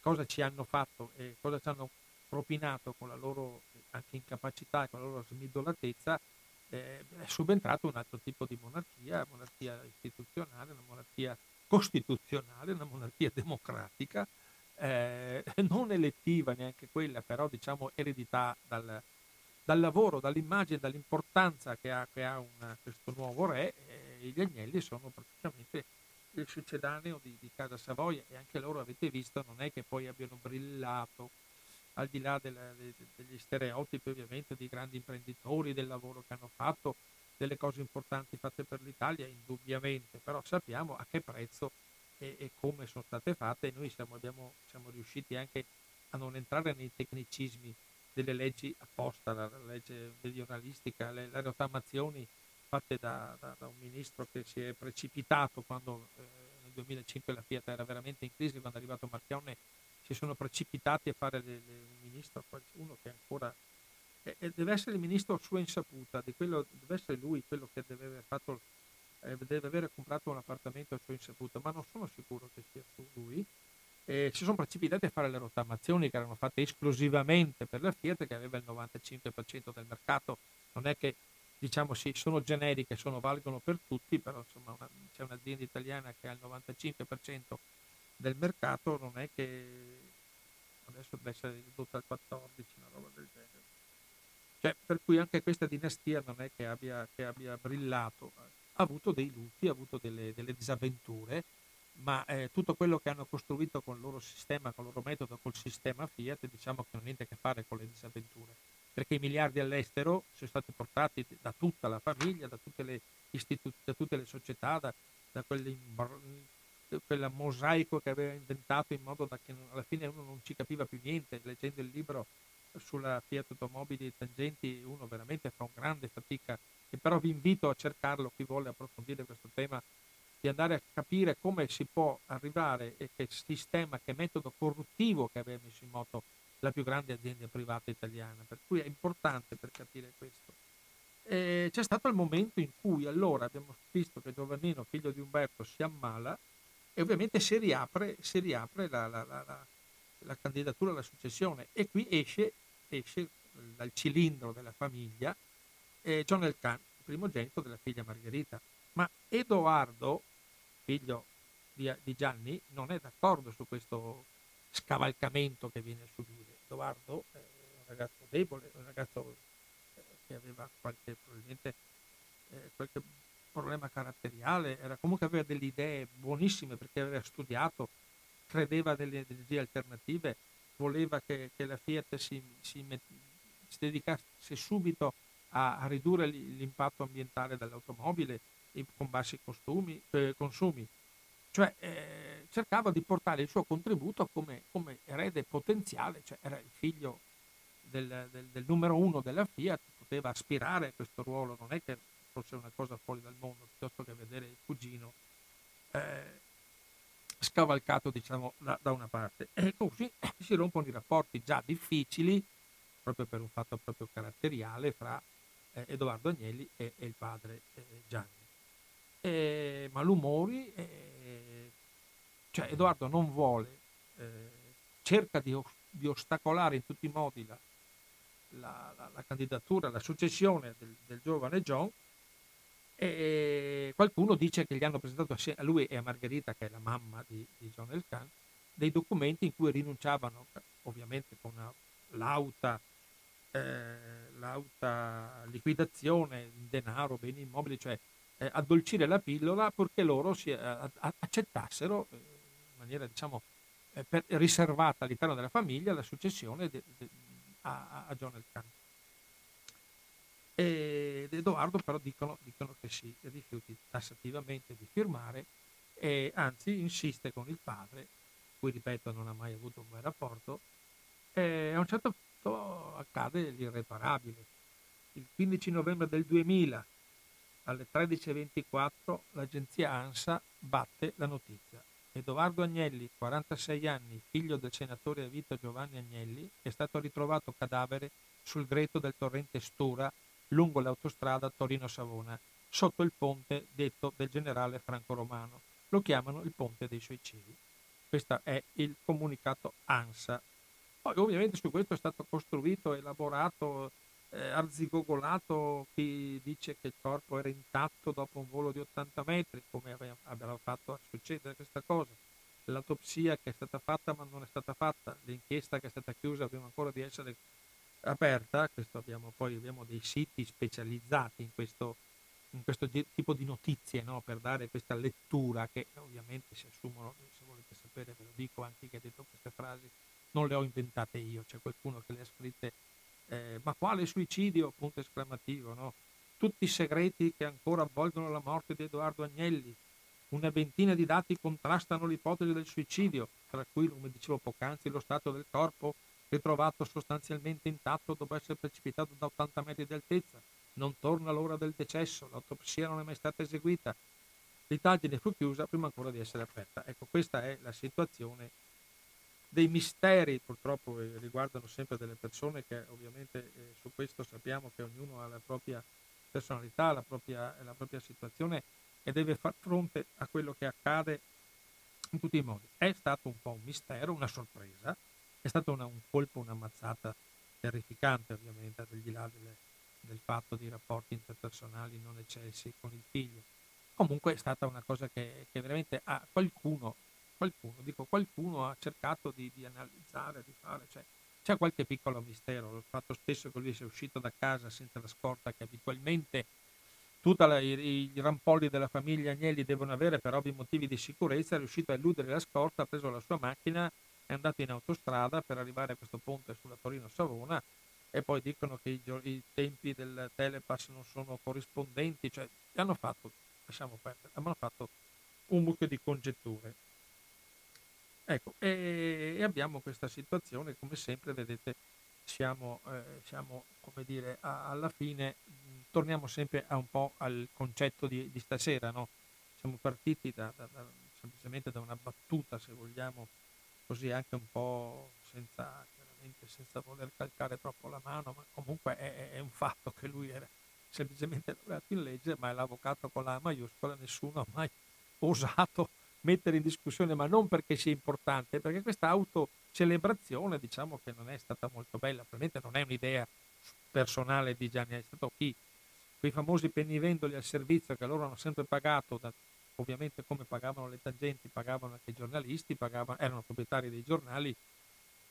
cosa ci hanno fatto e cosa ci hanno propinato con la loro anche incapacità e con la loro smidolatezza, eh, è subentrato un altro tipo di monarchia, monarchia istituzionale, una monarchia costituzionale, una monarchia democratica, eh, non elettiva neanche quella, però diciamo eredità dal, dal lavoro, dall'immagine, dall'importanza che ha, che ha una, questo nuovo re, eh, gli Agnelli sono praticamente il succedaneo di, di, Casa Savoia e anche loro avete visto non è che poi abbiano brillato al di là della, de, degli stereotipi ovviamente di grandi imprenditori, del lavoro che hanno fatto, delle cose importanti fatte per l'Italia, indubbiamente, però sappiamo a che prezzo e, e come sono state fatte noi siamo, abbiamo, siamo riusciti anche a non entrare nei tecnicismi delle leggi apposta, la, la legge meridionalistica, le, le rottamazioni fatte da, da, da, un ministro che si è precipitato quando eh, nel 2005 la Fiat era veramente in crisi, quando è arrivato Marchione si sono precipitati a fare le, le, un ministro, uno che ancora eh, deve essere il ministro a sua insaputa, quello, deve essere lui quello che deve aver, fatto, eh, deve aver comprato un appartamento a sua insaputa, ma non sono sicuro che sia lui. Eh, si sono precipitati a fare le rottamazioni che erano fatte esclusivamente per la Fiat che aveva il 95% del mercato, non è che diciamo sì, sono generiche, sono, valgono per tutti, però insomma una, c'è un'azienda italiana che ha il 95% del mercato, non è che adesso deve essere ridotta al 14, una roba del genere. Cioè, per cui anche questa dinastia non è che abbia, che abbia brillato, ha avuto dei lutti, ha avuto delle, delle disavventure, ma eh, tutto quello che hanno costruito con il loro sistema, con il loro metodo, col sistema Fiat, diciamo che non ha niente a che fare con le disavventure perché i miliardi all'estero sono stati portati da tutta la famiglia, da tutte le, istitu- da tutte le società, da, da quel mosaico che aveva inventato in modo da che alla fine uno non ci capiva più niente. Leggendo il libro sulla Fiat Automobili e Tangenti uno veramente fa un grande fatica e però vi invito a cercarlo chi vuole approfondire questo tema di andare a capire come si può arrivare e che sistema, che metodo corruttivo che aveva messo in moto la più grande azienda privata italiana, per cui è importante per capire questo. E c'è stato il momento in cui allora abbiamo visto che Giovannino, figlio di Umberto, si ammala e ovviamente si riapre, si riapre la, la, la, la, candidatura alla successione e qui esce, esce dal cilindro della famiglia eh, John Elkan, primogenito della figlia Margherita. Ma Edoardo, figlio di, di Gianni, non è d'accordo su questo scavalcamento che viene a subire. Edoardo è un ragazzo debole, un ragazzo eh, che aveva qualche, probabilmente, eh, qualche problema caratteriale, era comunque aveva delle idee buonissime perché aveva studiato, credeva nelle energie alternative, voleva che, che la Fiat si, si, met, si, dedicasse subito a, ridurre l'impatto ambientale dell'automobile con bassi costumi, eh, consumi. Cioè eh, cercava di portare il suo contributo come, come erede potenziale, cioè era il figlio del, del, del, numero uno della Fiat, poteva aspirare a questo ruolo, non è che fosse una cosa fuori dal mondo, piuttosto che vedere il cugino eh, scavalcato diciamo da, da, una parte. E così si rompono i rapporti già difficili, proprio per un fatto proprio caratteriale, fra eh, Edoardo Agnelli e, e il padre eh, Gianni. Eh, malumori, eh, cioè Edoardo non vuole, eh, cerca di, di, ostacolare in tutti i modi la, la, la, la candidatura, la successione del, del, giovane John e qualcuno dice che gli hanno presentato a lui e a Margherita, che è la mamma di, di John Elkan, dei documenti in cui rinunciavano, ovviamente con una lauta, eh, lauta liquidazione denaro, beni immobili, cioè eh, addolcire la pillola purché loro si, eh, accettassero eh, in maniera diciamo eh, per, riservata all'interno della famiglia la successione de, de, a, a, John Elkann. Ed Edoardo però dicono, dicono, che si rifiuti tassativamente di firmare e anzi insiste con il padre, cui ripeto non ha mai avuto un bel rapporto, e a un certo punto accade l'irreparabile. Il 15 novembre del 2000 alle 13.24 l'agenzia ANSA batte la notizia. Edoardo Agnelli, 46 anni, figlio del senatore a vita Giovanni Agnelli, è stato ritrovato cadavere sul greto del torrente Stura lungo l'autostrada Torino-Savona, sotto il ponte detto del generale Franco Romano. Lo chiamano il ponte dei suicidi. Questo è il comunicato ANSA. Poi ovviamente su questo è stato costruito, elaborato, eh, arzigogolato chi dice che il corpo era intatto dopo un volo di 80 metri, come abbiamo fatto succedere questa cosa. L'autopsia che è stata fatta ma non è stata fatta, l'inchiesta che è stata chiusa prima ancora di essere aperta, abbiamo, poi abbiamo dei siti specializzati in questo, in questo tipo di notizie no? per dare questa lettura che ovviamente si assumono, se volete sapere ve lo dico anche che ha detto queste frasi, non le ho inventate io, c'è qualcuno che le ha scritte, eh, ma quale suicidio? Punto esclamativo, no? Tutti i segreti che ancora avvolgono la morte di Edoardo Agnelli, una ventina di dati contrastano l'ipotesi del suicidio, tra cui, come dicevo poc'anzi, lo stato del corpo, ritrovato sostanzialmente intatto dopo essere precipitato da 80 metri di altezza. Non torna l'ora del decesso, l'autopsia non è mai stata eseguita. L'indagine fu chiusa prima ancora di essere aperta. Ecco, questa è la situazione dei misteri, purtroppo eh, riguardano sempre delle persone che ovviamente eh, su questo sappiamo che ognuno ha la propria personalità, la propria, la propria situazione e deve far fronte a quello che accade in tutti i modi. È stato un po' un mistero, una sorpresa, è stato una, un colpo, una mazzata terrificante ovviamente, al di là delle, del fatto di rapporti interpersonali non eccessi con il figlio. Comunque è stata una cosa che, che veramente a qualcuno, qualcuno, dico qualcuno ha cercato di, di analizzare, di fare, cioè, c'è qualche piccolo mistero, il fatto stesso che lui sia uscito da casa senza la scorta che abitualmente tutti i, i, rampolli della famiglia Agnelli devono avere per ovvi motivi di sicurezza, è riuscito a eludere la scorta, ha preso la sua macchina è andato in autostrada per arrivare a questo ponte sulla Torino-Savona e poi dicono che i, i, tempi del telepass non sono corrispondenti, cioè hanno fatto, lasciamo perdere, hanno fatto un buco di congetture. Ecco, e, e, abbiamo questa situazione, come sempre, vedete, siamo, eh, siamo come dire, a, alla fine, mh, torniamo sempre a un po' al concetto di, di stasera, no? Siamo partiti da, da, da, semplicemente da una battuta, se vogliamo, così anche un po' senza, senza voler calcare troppo la mano, ma comunque è, è un fatto che lui era semplicemente laureato in legge, ma è l'avvocato con la maiuscola, nessuno ha mai osato mettere in discussione, ma non perché sia importante, perché questa autocelebrazione diciamo che non è stata molto bella, probabilmente non è un'idea personale di Gianni, è stato chi, quei famosi pennivendoli al servizio che loro hanno sempre pagato da ovviamente come pagavano le tangenti, pagavano anche i giornalisti, pagavano, erano proprietari dei giornali,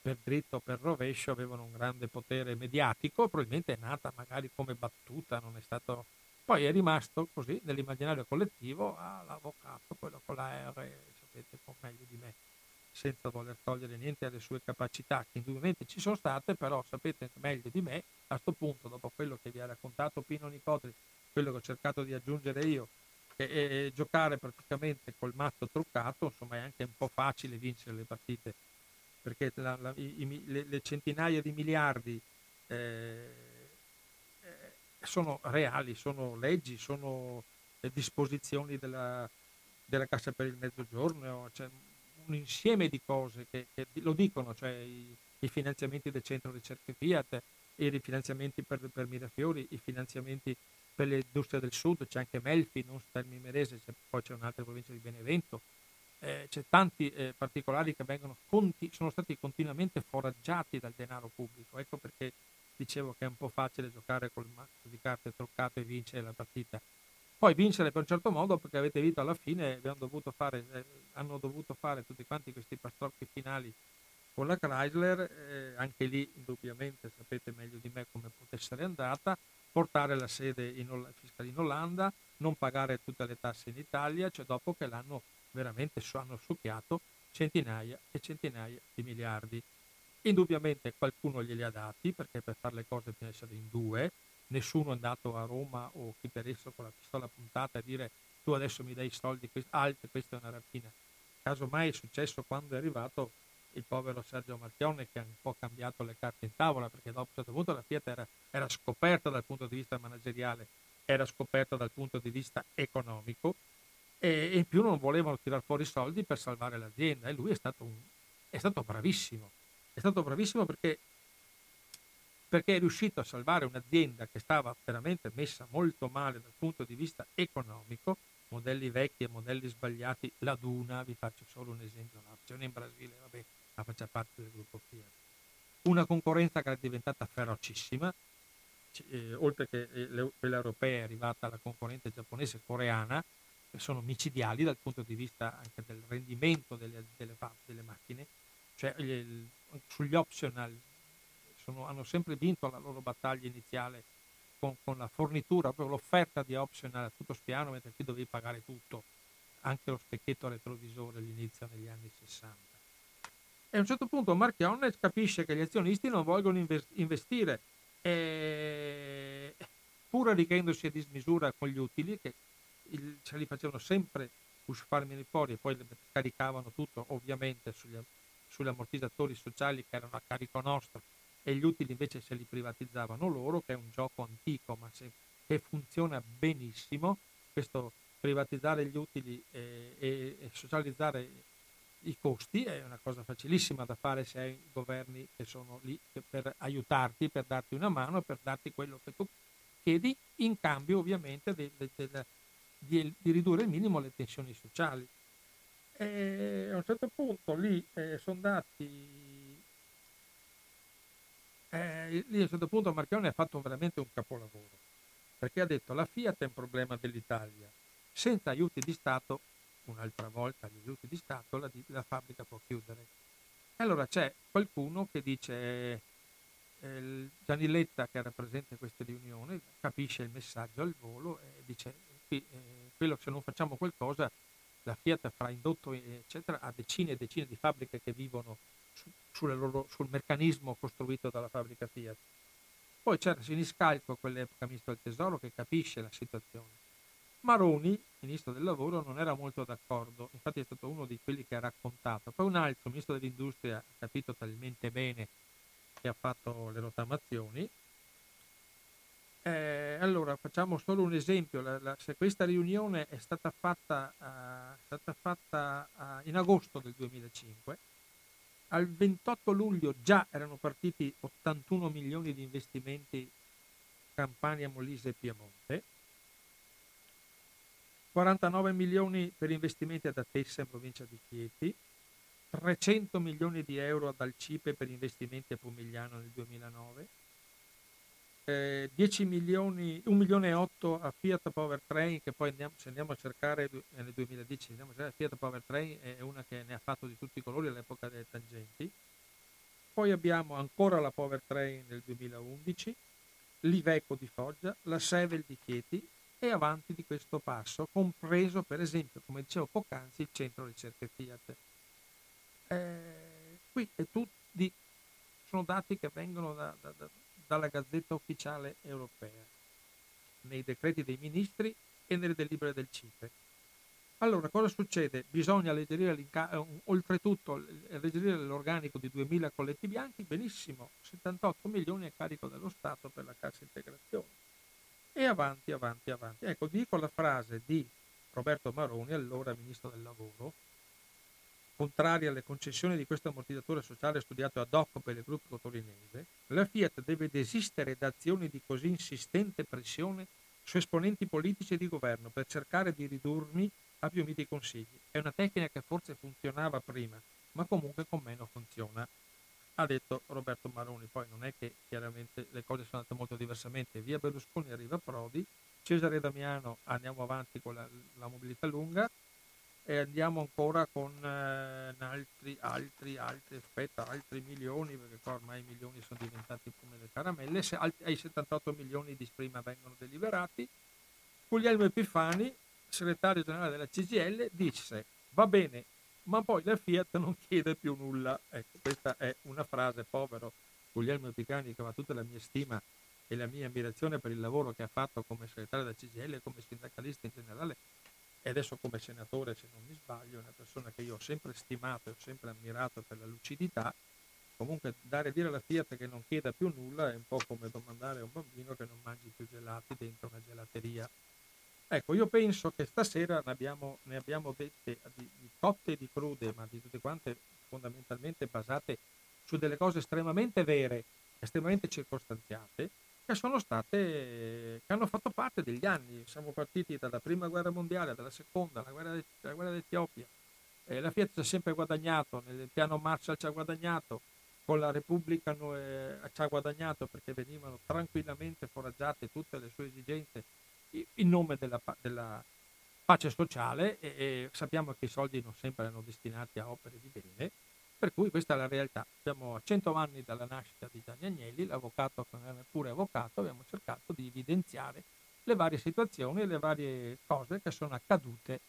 per dritto o per rovescio avevano un grande potere mediatico, probabilmente è nata magari come battuta, non è stato... Poi è rimasto così nell'immaginario collettivo all'avvocato, quello con la R, sapete un meglio di me, senza voler togliere niente alle sue capacità, che indubbiamente ci sono state, però sapete meglio di me, a questo punto, dopo quello che vi ha raccontato Pino Nicotri, quello che ho cercato di aggiungere io, e, giocare praticamente col mazzo truccato, insomma è anche un po' facile vincere le partite, perché la, la, i, le, le, centinaia di miliardi eh, sono reali, sono leggi, sono disposizioni della, della Cassa per il Mezzogiorno, cioè un insieme di cose che, che lo dicono, cioè i, i, finanziamenti del centro ricerche Fiat, i rifinanziamenti per, per Mirafiori, i finanziamenti per l'industria del sud, c'è anche Melfi, non Stermi Merese, poi c'è un'altra provincia di Benevento, eh, c'è tanti eh, particolari che vengono conti, sono stati continuamente foraggiati dal denaro pubblico, ecco perché dicevo che è un po' facile giocare col mazzo di carte truccato e vincere la partita. Poi vincere per un certo modo perché avete visto alla fine dovuto fare, eh, hanno dovuto fare tutti quanti questi pastrocchi finali con la Chrysler, eh, anche lì indubbiamente sapete meglio di me come potesse essere andata, portare la sede in, fiscale in Olanda, non pagare tutte le tasse in Italia, cioè dopo che l'hanno veramente hanno succhiato centinaia e centinaia di miliardi. Indubbiamente qualcuno glieli ha dati perché per fare le cose bisogna essere in due, nessuno è andato a Roma o chi per esso con la pistola puntata a dire tu adesso mi dai i soldi, altri, questa è una rapina. Casomai è successo quando è arrivato il povero Sergio Marchione che ha un po' cambiato le carte in tavola perché dopo un certo punto la Fiat era, era scoperta dal punto di vista manageriale, era scoperta dal punto di vista economico e, in più non volevano tirare fuori soldi per salvare l'azienda e lui è stato, un, è stato bravissimo, è stato bravissimo perché, perché è riuscito a salvare un'azienda che stava veramente messa molto male dal punto di vista economico, modelli vecchi e modelli sbagliati, la Duna, vi faccio solo un esempio, un'azione in Brasile, vabbè, ma faccia parte del gruppo Fiat. Una concorrenza che è diventata ferocissima, eh, oltre che eh, quella europea è arrivata la concorrente giapponese e coreana, che sono micidiali dal punto di vista anche del rendimento delle, delle, delle macchine, cioè gli, sugli optional sono, hanno sempre vinto la loro battaglia iniziale con, con, la fornitura, proprio l'offerta di optional a tutto spiano, mentre qui dovevi pagare tutto, anche lo specchietto retrovisore all'inizio negli anni 60. E a un certo punto Marchionne capisce che gli azionisti non vogliono investire, e, pur arricchendosi a dismisura con gli utili, che il, ce li facevano sempre usfarmi fuori e poi caricavano tutto ovviamente sugli, sugli ammortizzatori sociali che erano a carico nostro e gli utili invece se li privatizzavano loro, che è un gioco antico ma se, che funziona benissimo, questo privatizzare gli utili e, e, e, socializzare i costi è una cosa facilissima da fare se hai governi che sono lì per aiutarti, per darti una mano, per darti quello che tu chiedi, in cambio ovviamente de, de, di, di, ridurre il minimo le tensioni sociali. E a un certo punto lì eh, sono dati eh, lì a un certo punto Marchione ha fatto veramente un capolavoro, perché ha detto la Fiat è un problema dell'Italia, senza aiuti di Stato, un'altra volta gli aiuti di Stato, la, la fabbrica può chiudere. Allora c'è qualcuno che dice, eh, Gianni Letta che era presente in queste riunioni, capisce il messaggio al volo e dice, eh, quello, se non facciamo qualcosa la Fiat farà indotto eccetera, a decine e decine di fabbriche che vivono su, loro, sul meccanismo costruito dalla fabbrica Fiat. Poi c'era Siniscalco, quell'epoca ministro del tesoro, che capisce la situazione. Maroni, ministro del lavoro, non era molto d'accordo, infatti è stato uno di quelli che ha raccontato. Poi un altro, ministro dell'industria, ha capito talmente bene che ha fatto le rottamazioni. Eh, allora, facciamo solo un esempio. La, la, se questa riunione è stata fatta, uh, stata fatta uh, in agosto del 2005, al 28 luglio già erano partiti 81 milioni di investimenti Campania, Molise e Piemonte, 49 milioni per investimenti ad Atessa in provincia di Chieti, 300 milioni di euro ad Alcipe per investimenti a Pomigliano nel 2009, eh, 10 milioni, 1 milione e 8 a Fiat Powertrain che poi andiamo, se andiamo a cercare nel 2010 andiamo a cercare, Fiat Powertrain è una che ne ha fatto di tutti i colori all'epoca delle tangenti. Poi abbiamo ancora la Powertrain nel 2011 l'Iveco di Foggia la Sevel di Chieti e avanti di questo passo compreso per esempio come dicevo poc'anzi il centro ricerche Fiat. Eh, qui è tutti sono dati che vengono da, da, da dalla Gazzetta Ufficiale Europea, nei decreti dei ministri e nelle delibere del CIPE. Allora, cosa succede? Bisogna alleggerire eh, oltretutto alleggerire l'organico di 2.000 colletti bianchi, benissimo, 78 milioni a carico dello Stato per la cassa integrazione. E avanti, avanti, avanti. Ecco, dico la frase di Roberto Maroni, allora Ministro del Lavoro, contraria alle concessioni di questo ammortizzatore sociale studiato ad hoc per il gruppo torinese, la Fiat deve desistere da azioni di così insistente pressione su esponenti politici e di governo per cercare di ridurmi a più miti consigli. È una tecnica che forse funzionava prima, ma comunque con meno funziona. Ha detto Roberto Maroni, poi non è che chiaramente le cose sono andate molto diversamente, via Berlusconi arriva Prodi, Cesare Damiano andiamo avanti con la, la mobilità lunga, e andiamo ancora con eh, altri, altri, altri, aspetta, altri milioni, perché qua ormai i milioni sono diventati come le caramelle, se, ai 78 milioni di prima vengono deliberati. Guglielmo Epifani, segretario generale della CGL, disse va bene, ma poi la Fiat non chiede più nulla. Ecco, questa è una frase, povero Guglielmo Epifani, che ha tutta la mia stima e la mia ammirazione per il lavoro che ha fatto come segretario della CGL e come sindacalista in generale, e adesso come senatore, se non mi sbaglio, è una persona che io ho sempre stimato e ho sempre ammirato per la lucidità, comunque dare a dire alla Fiat che non chieda più nulla è un po' come domandare a un bambino che non mangi più gelati dentro una gelateria. Ecco, io penso che stasera ne abbiamo, ne abbiamo dette di, di cotte e di crude, ma di tutte quante fondamentalmente basate su delle cose estremamente vere, estremamente circostanziate, che sono state, che hanno fatto parte degli anni. Siamo partiti dalla prima guerra mondiale, dalla seconda, la guerra, la guerra d'Etiopia. Eh, la Fiat ci ha sempre guadagnato, nel piano Marshall ci ha guadagnato, con la Repubblica eh, ci ha guadagnato perché venivano tranquillamente foraggiate tutte le sue esigenze in nome della, della pace sociale e, e, sappiamo che i soldi non sempre erano destinati a opere di bene, per cui questa è la realtà. Siamo a 100 anni dalla nascita di Gianni Agnelli, l'avvocato non era neppure avvocato, abbiamo cercato di evidenziare le varie situazioni e le varie cose che sono accadute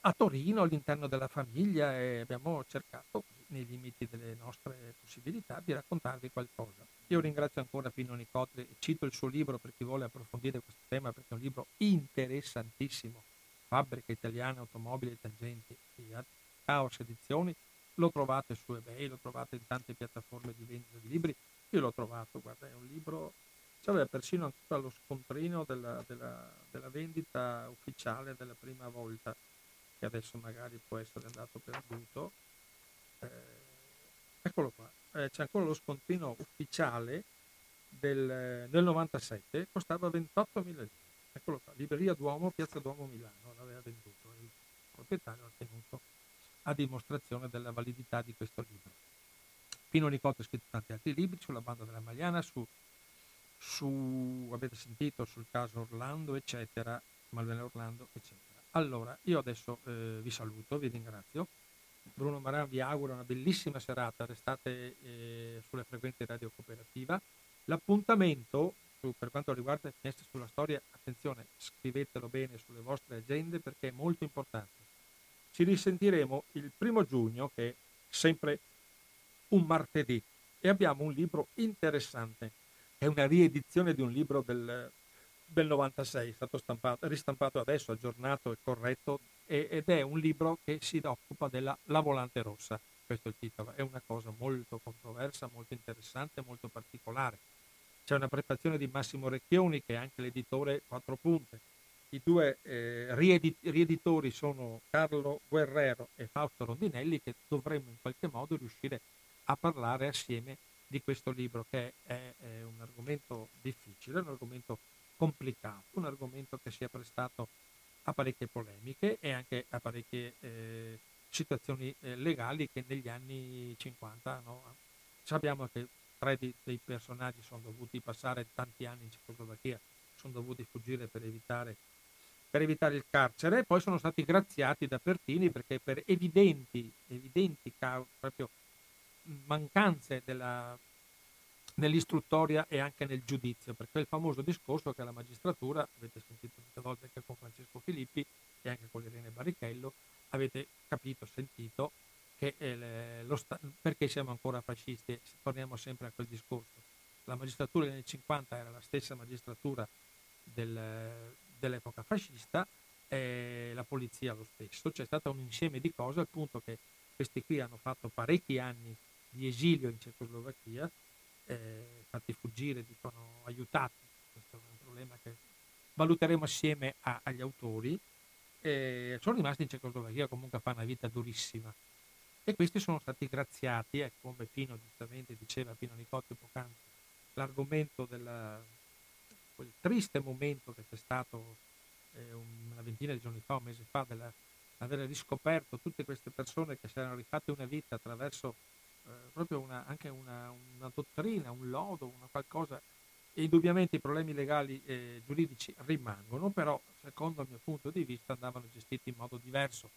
a Torino all'interno della famiglia e abbiamo cercato nei limiti delle nostre possibilità di raccontarvi qualcosa. Io ringrazio ancora Pino Nicotri cito il suo libro per chi vuole approfondire questo tema perché è un libro interessantissimo. Fabbrica italiana, automobili e tangenti, Caos Edizioni, lo trovate su eBay, lo trovate in tante piattaforme di vendita di libri, io l'ho trovato, guarda, è un libro, c'aveva persino ancora lo scontrino della, della, della vendita ufficiale della prima volta, che adesso magari può essere andato perduto. Eh, eccolo qua, eh, c'è ancora lo scontrino ufficiale del, del 97, costava 28.000 lire. Eccolo qua, Libreria Duomo, Piazza Duomo Milano, l'aveva venduto, il proprietario ha tenuto a dimostrazione della validità di questo libro. Pino Nicotto ha scritto tanti altri libri sulla banda della Magliana, su, su avete sentito, sul caso Orlando, eccetera, Malvena Orlando, eccetera. Allora, io adesso eh, vi saluto, vi ringrazio. Bruno Maran vi auguro una bellissima serata, restate eh, sulle frequenze radio cooperativa. L'appuntamento su, per quanto riguarda Finestre sulla storia, attenzione, scrivetelo bene sulle vostre agende perché è molto importante. Ci risentiremo il primo giugno, che è sempre un martedì, e abbiamo un libro interessante. È una riedizione di un libro del, del 96, è stato stampato, ristampato adesso, aggiornato e corretto, ed è un libro che si occupa della La Volante Rossa. Questo è il titolo. È una cosa molto controversa, molto interessante, molto particolare. C'è una prefazione di Massimo Recchioni, che è anche l'editore Quattro Punte i due eh, riedit- rieditori sono Carlo Guerrero e Fausto Rondinelli che dovremmo in qualche modo riuscire a parlare assieme di questo libro che è, è un argomento difficile, un argomento complicato, un argomento che si è prestato a parecchie polemiche e anche a parecchie eh, situazioni eh, legali che negli anni 50 no, sappiamo che tre di, dei personaggi sono dovuti passare tanti anni in Cecoslovacchia, sono dovuti fuggire per evitare per evitare il carcere, poi sono stati graziati da Pertini perché per evidenti, evidenti proprio mancanze della, nell'istruttoria e anche nel giudizio, perché il famoso discorso che la magistratura, avete sentito molte volte anche con Francesco Filippi e anche con Irene Barrichello, avete capito, sentito che eh, sta- perché siamo ancora fascisti, torniamo sempre a quel discorso. La magistratura negli anni 50 era la stessa magistratura del, dell'epoca fascista, eh, la polizia lo stesso. C'è stato un insieme di cose al punto che questi qui hanno fatto parecchi anni di esilio in Cecoslovacchia, eh, fatti fuggire, dicono aiutati, questo è un problema che valuteremo assieme a, agli autori, eh, sono rimasti in Cecoslovacchia comunque a fare una vita durissima. E questi sono stati graziati, ecco, come Pino giustamente diceva, Pino Nicotti poc'anzi, l'argomento della, quel triste momento che c'è stato eh, una ventina di giorni fa, un mese fa, dell'aver riscoperto tutte queste persone che si erano rifatte una vita attraverso eh, proprio una, anche una, una, dottrina, un lodo, una qualcosa. E indubbiamente i problemi legali e giuridici rimangono, però secondo il mio punto di vista andavano gestiti in modo diverso.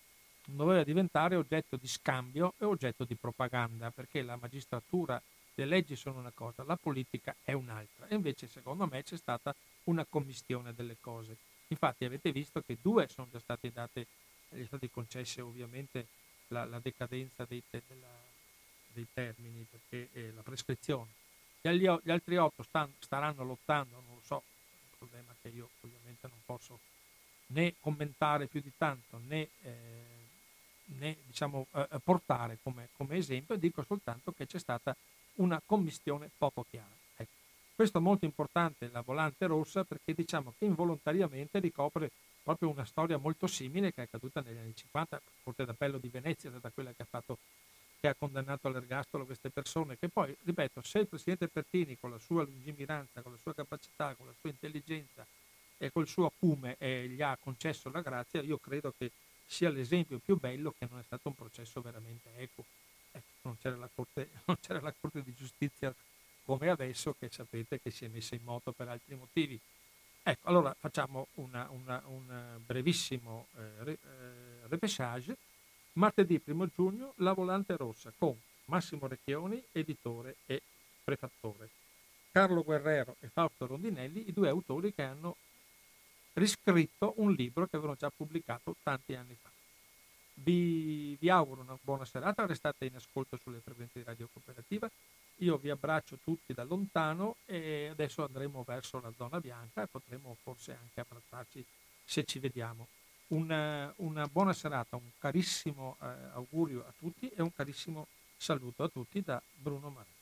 Non doveva diventare oggetto di scambio e oggetto di propaganda, perché la magistratura le leggi sono una cosa, la politica è un'altra. E invece secondo me c'è stata una commistione delle cose. Infatti avete visto che due sono già state date, è state concesse ovviamente la, la decadenza dei, te, della, dei, termini, perché è la prescrizione. Gli, gli altri otto stan, staranno lottando, non lo so, è un problema che io ovviamente non posso né commentare più di tanto né, eh, né diciamo, eh, portare come, come esempio, dico soltanto che c'è stata una commistione poco chiara. Ecco. Questo è molto importante, la volante rossa, perché diciamo che involontariamente ricopre proprio una storia molto simile che è accaduta negli anni 50, Corte d'Appello di Venezia stata quella che ha fatto che ha condannato all'ergastolo queste persone, che poi, ripeto, se il Presidente Pertini con la sua lungimiranza, con la sua capacità, con la sua intelligenza e col suo acume eh, gli ha concesso la grazia, io credo che sia l'esempio più bello che non è stato un processo veramente equo. Non, c'era la corte, c'era la Corte di Giustizia come adesso, che sapete che si è messa in moto per altri motivi. Ecco, allora facciamo un brevissimo eh, eh, repêchage. Martedì 1 giugno, La Volante Rossa con Massimo Recchioni, editore e prefattore. Carlo Guerrero e Fausto Rondinelli, i due autori che hanno riscritto un libro che avevano già pubblicato tanti anni fa. Vi, vi auguro una buona serata, restate in ascolto sulle frequenze di Radio Cooperativa. Io vi abbraccio tutti da lontano e adesso andremo verso la zona bianca e potremo forse anche abbracciarci se ci vediamo. Una, una buona serata, un carissimo eh, augurio a tutti e un carissimo saluto a tutti da Bruno Marini.